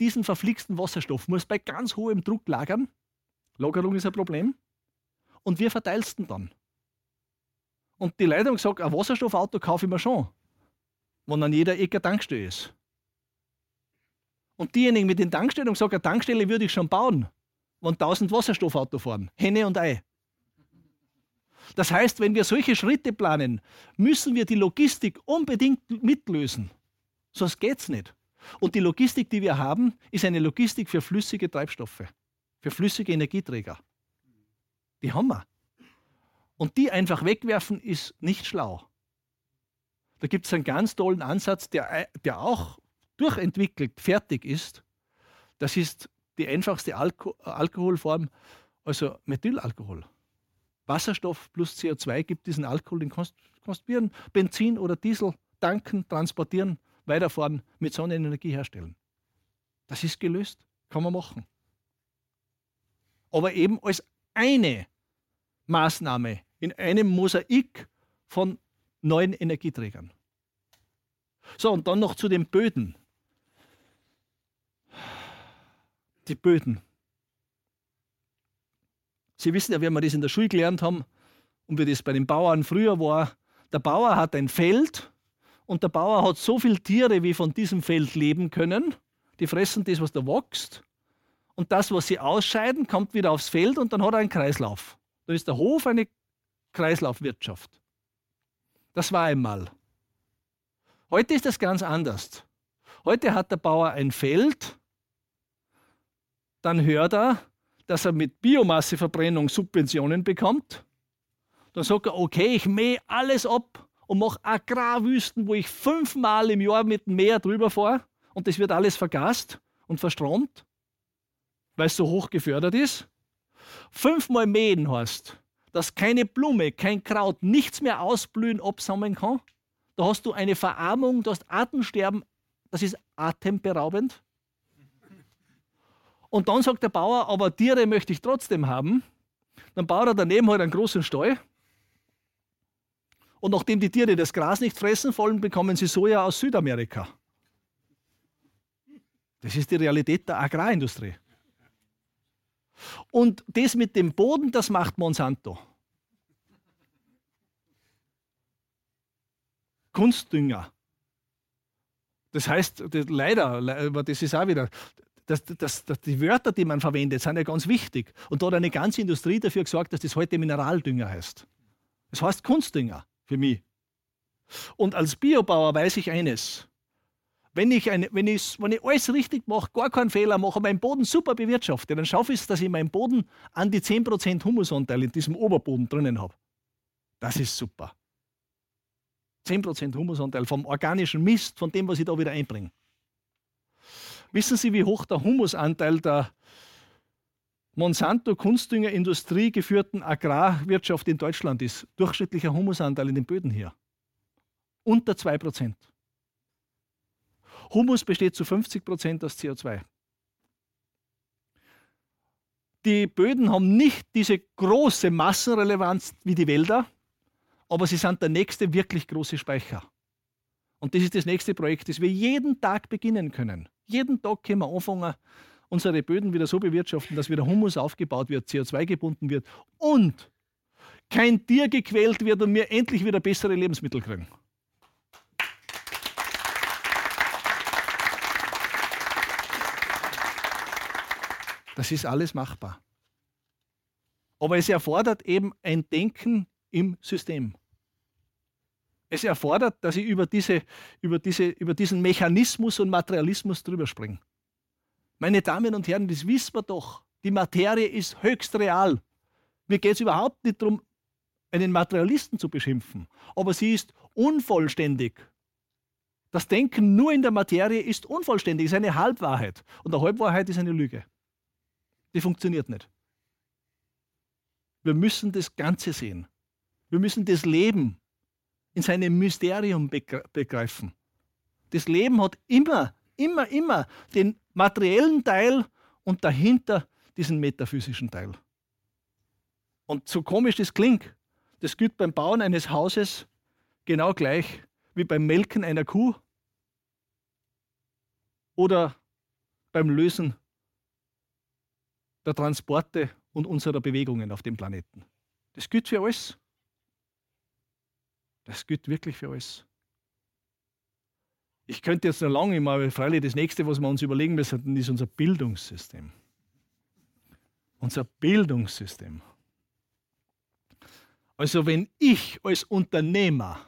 diesen verflixten Wasserstoff muss bei ganz hohem Druck lagern. Lagerung ist ein Problem. Und wir verteilst ihn dann. Und die Leitung sagt, ein Wasserstoffauto kaufe ich mir schon, wenn an jeder Ecke Tankstelle ist. Und diejenigen mit den Tankstellen sagen, eine Tankstelle würde ich schon bauen, wenn 1000 Wasserstoffauto fahren. Henne und Ei. Das heißt, wenn wir solche Schritte planen, müssen wir die Logistik unbedingt mitlösen. Sonst geht es nicht. Und die Logistik, die wir haben, ist eine Logistik für flüssige Treibstoffe, für flüssige Energieträger. Die haben wir. Und die einfach wegwerfen, ist nicht schlau. Da gibt es einen ganz tollen Ansatz, der, der auch durchentwickelt, fertig ist. Das ist die einfachste Alko Alkoholform, also Methylalkohol. Wasserstoff plus CO2 gibt diesen Alkohol, den kannst du Benzin oder Diesel tanken, transportieren, weiterfahren, mit Sonnenenergie herstellen. Das ist gelöst, kann man machen. Aber eben als eine Maßnahme in einem Mosaik von neuen Energieträgern. So, und dann noch zu den Böden. Die Böden. Sie wissen ja, wie wir das in der Schule gelernt haben und wie das bei den Bauern früher war. Der Bauer hat ein Feld und der Bauer hat so viele Tiere, wie von diesem Feld leben können. Die fressen das, was da wächst. Und das, was sie ausscheiden, kommt wieder aufs Feld und dann hat er einen Kreislauf. Dann ist der Hof eine Kreislaufwirtschaft. Das war einmal. Heute ist das ganz anders. Heute hat der Bauer ein Feld, dann hört er, dass er mit Biomasseverbrennung Subventionen bekommt. Dann sagt er, okay, ich mähe alles ab und mache Agrarwüsten, wo ich fünfmal im Jahr mit dem Meer drüber fahre und das wird alles vergast und verstromt, weil es so hoch gefördert ist. Fünfmal mähen heißt, dass keine Blume, kein Kraut, nichts mehr ausblühen, absammeln kann. Da hast du eine Verarmung, du hast Atemsterben, das ist atemberaubend. Und dann sagt der Bauer, aber Tiere möchte ich trotzdem haben. Dann baut er daneben halt einen großen Stall und nachdem die Tiere das Gras nicht fressen wollen, bekommen sie Soja aus Südamerika. Das ist die Realität der Agrarindustrie. Und das mit dem Boden, das macht Monsanto. Kunstdünger. Das heißt, das, leider, aber das ist auch wieder, das, das, die Wörter, die man verwendet, sind ja ganz wichtig. Und da hat eine ganze Industrie dafür gesorgt, dass das heute Mineraldünger heißt. Das heißt Kunstdünger für mich. Und als Biobauer weiß ich eines. Wenn ich, eine, wenn, ich, wenn ich alles richtig mache, gar keinen Fehler mache, meinen Boden super bewirtschafte, dann schaffe ich es, dass ich meinen Boden an die 10% Humusanteil in diesem Oberboden drinnen habe. Das ist super. 10% Humusanteil vom organischen Mist, von dem, was ich da wieder einbringe. Wissen Sie, wie hoch der Humusanteil der Monsanto Kunstdüngerindustrie geführten Agrarwirtschaft in Deutschland ist, durchschnittlicher Humusanteil in den Böden hier, unter 2%. Humus besteht zu 50% aus CO2. Die Böden haben nicht diese große Massenrelevanz wie die Wälder, aber sie sind der nächste wirklich große Speicher. Und das ist das nächste Projekt, das wir jeden Tag beginnen können. Jeden Tag können wir anfangen, unsere Böden wieder so bewirtschaften, dass wieder Humus aufgebaut wird, CO2 gebunden wird und kein Tier gequält wird und wir endlich wieder bessere Lebensmittel kriegen. Das ist alles machbar. Aber es erfordert eben ein Denken im System. Es erfordert, dass ich über, diese, über, diese, über diesen Mechanismus und Materialismus drüber springe. Meine Damen und Herren, das wissen wir doch. Die Materie ist höchst real. Mir geht es überhaupt nicht darum, einen Materialisten zu beschimpfen, aber sie ist unvollständig. Das Denken nur in der Materie ist unvollständig, ist eine Halbwahrheit. Und eine Halbwahrheit ist eine Lüge. Die funktioniert nicht. Wir müssen das Ganze sehen. Wir müssen das Leben in seinem Mysterium begreifen. Das Leben hat immer, immer, immer den materiellen Teil und dahinter diesen metaphysischen Teil. Und so komisch das klingt, das gilt beim Bauen eines Hauses genau gleich wie beim Melken einer Kuh oder beim Lösen der Transporte und unserer Bewegungen auf dem Planeten. Das gilt für alles. Das gilt wirklich für alles. Ich könnte jetzt noch lange mal, freilich das nächste, was wir uns überlegen müssen, ist unser Bildungssystem. Unser Bildungssystem. Also wenn ich als Unternehmer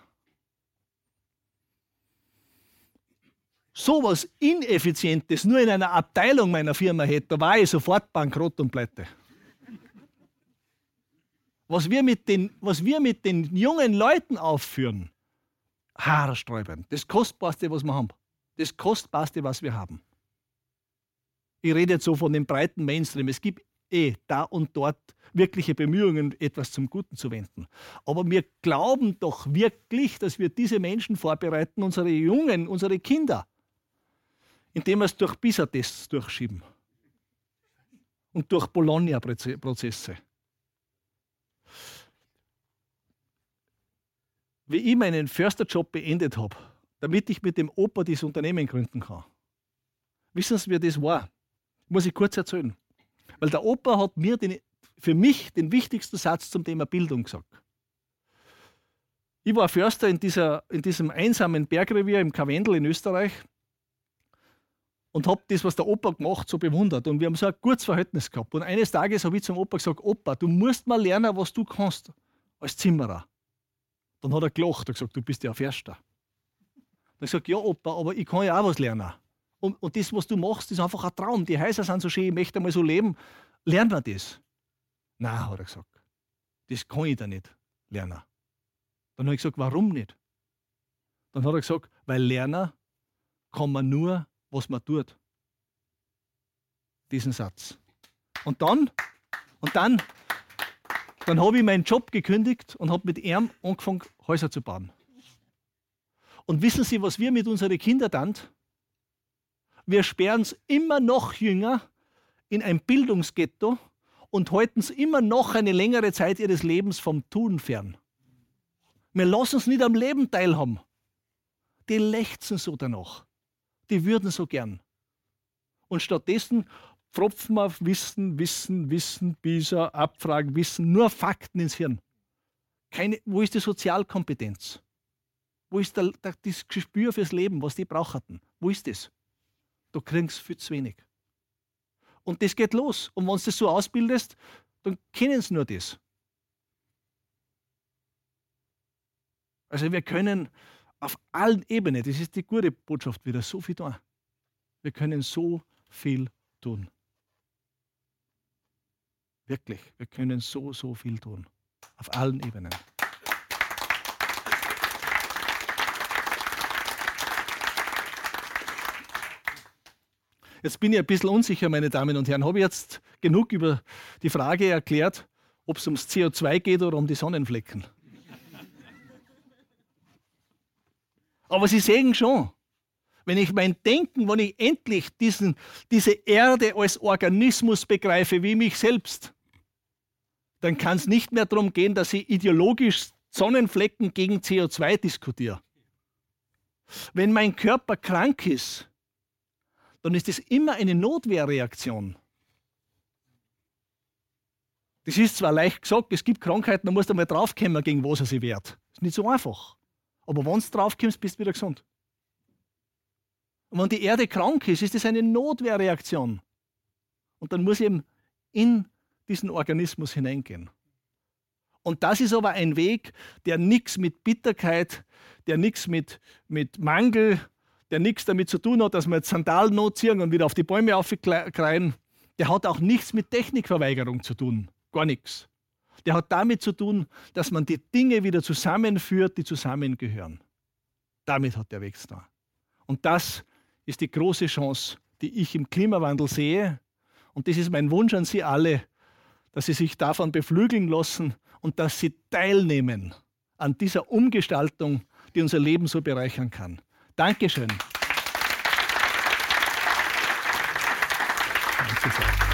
sowas Ineffizientes nur in einer Abteilung meiner Firma hätte, da war ich sofort bankrott und pleite. Was wir mit den, was wir mit den jungen Leuten aufführen, haarsträubend. Das Kostbarste, was wir haben. Das Kostbarste, was wir haben. Ich rede jetzt so von dem breiten Mainstream. Es gibt eh da und dort wirkliche Bemühungen, etwas zum Guten zu wenden. Aber wir glauben doch wirklich, dass wir diese Menschen vorbereiten, unsere Jungen, unsere Kinder, indem wir es durch PISA-Tests durchschieben und durch Bologna-Prozesse. wie ich meinen Försterjob beendet habe, damit ich mit dem Opa dieses Unternehmen gründen kann. Wissen Sie, wie das war? Muss ich kurz erzählen. Weil der Opa hat mir den, für mich den wichtigsten Satz zum Thema Bildung gesagt. Ich war Förster in, dieser, in diesem einsamen Bergrevier im Karwendel in Österreich. Und habe das, was der Opa gemacht, so bewundert. Und wir haben so ein gutes Verhältnis gehabt. Und eines Tages habe ich zum Opa gesagt: Opa, du musst mal lernen, was du kannst als Zimmerer. Dann hat er gelacht und gesagt: Du bist ja ein Förster. Dann habe ich gesagt: Ja, Opa, aber ich kann ja auch was lernen. Und, und das, was du machst, ist einfach ein Traum. Die Häuser sind so schön, ich möchte mal so leben. Lernen wir das? Nein, hat er gesagt. Das kann ich da nicht lernen. Dann habe ich gesagt, warum nicht? Dann hat er gesagt, weil lernen kann man nur, was man tut. Diesen Satz. Und dann, und dann, dann habe ich meinen Job gekündigt und habe mit ihm angefangen, Häuser zu bauen. Und wissen Sie, was wir mit unseren Kindern dann? Wir sperren es immer noch jünger in ein Bildungsghetto und halten es immer noch eine längere Zeit ihres Lebens vom Tun fern. Wir lassen es nicht am Leben teilhaben. Die lechzen so danach. Die würden so gern. Und stattdessen pfropfen wir auf Wissen, Wissen, Wissen, Bisa, Abfragen, Wissen, nur Fakten ins Hirn. Keine, wo ist die Sozialkompetenz? Wo ist der, der, das Gespür fürs Leben, was die brauchten? Wo ist das? Du kriegst viel zu wenig. Und das geht los. Und wenn du das so ausbildest, dann kennen sie nur das. Also wir können auf allen Ebenen, das ist die gute Botschaft wieder, so viel tun. Wir können so viel tun. Wirklich, wir können so, so viel tun. Auf allen Ebenen. Jetzt bin ich ein bisschen unsicher, meine Damen und Herren. Habe ich jetzt genug über die Frage erklärt, ob es ums CO2 geht oder um die Sonnenflecken? Aber Sie sehen schon, wenn ich mein Denken, wenn ich endlich diesen, diese Erde als Organismus begreife, wie mich selbst, dann kann es nicht mehr darum gehen, dass ich ideologisch Sonnenflecken gegen CO2 diskutiere. Wenn mein Körper krank ist, dann ist das immer eine Notwehrreaktion. Das ist zwar leicht gesagt, es gibt Krankheiten, da musst du mal draufkommen, gegen was er sie wehrt. Das ist nicht so einfach. Aber wenn du draufkommst, bist du wieder gesund. Und wenn die Erde krank ist, ist das eine Notwehrreaktion. Und dann muss ich eben in diesen Organismus hineingehen. Und das ist aber ein Weg, der nichts mit Bitterkeit, der nichts mit, mit Mangel, der nichts damit zu tun hat, dass wir jetzt Sandalen notziehen und wieder auf die Bäume aufkreien. Der hat auch nichts mit Technikverweigerung zu tun. Gar nichts der hat damit zu tun, dass man die Dinge wieder zusammenführt, die zusammengehören. Damit hat der Weg da. Und das ist die große Chance, die ich im Klimawandel sehe. Und das ist mein Wunsch an Sie alle, dass Sie sich davon beflügeln lassen und dass Sie teilnehmen an dieser Umgestaltung, die unser Leben so bereichern kann. Dankeschön. Danke sehr.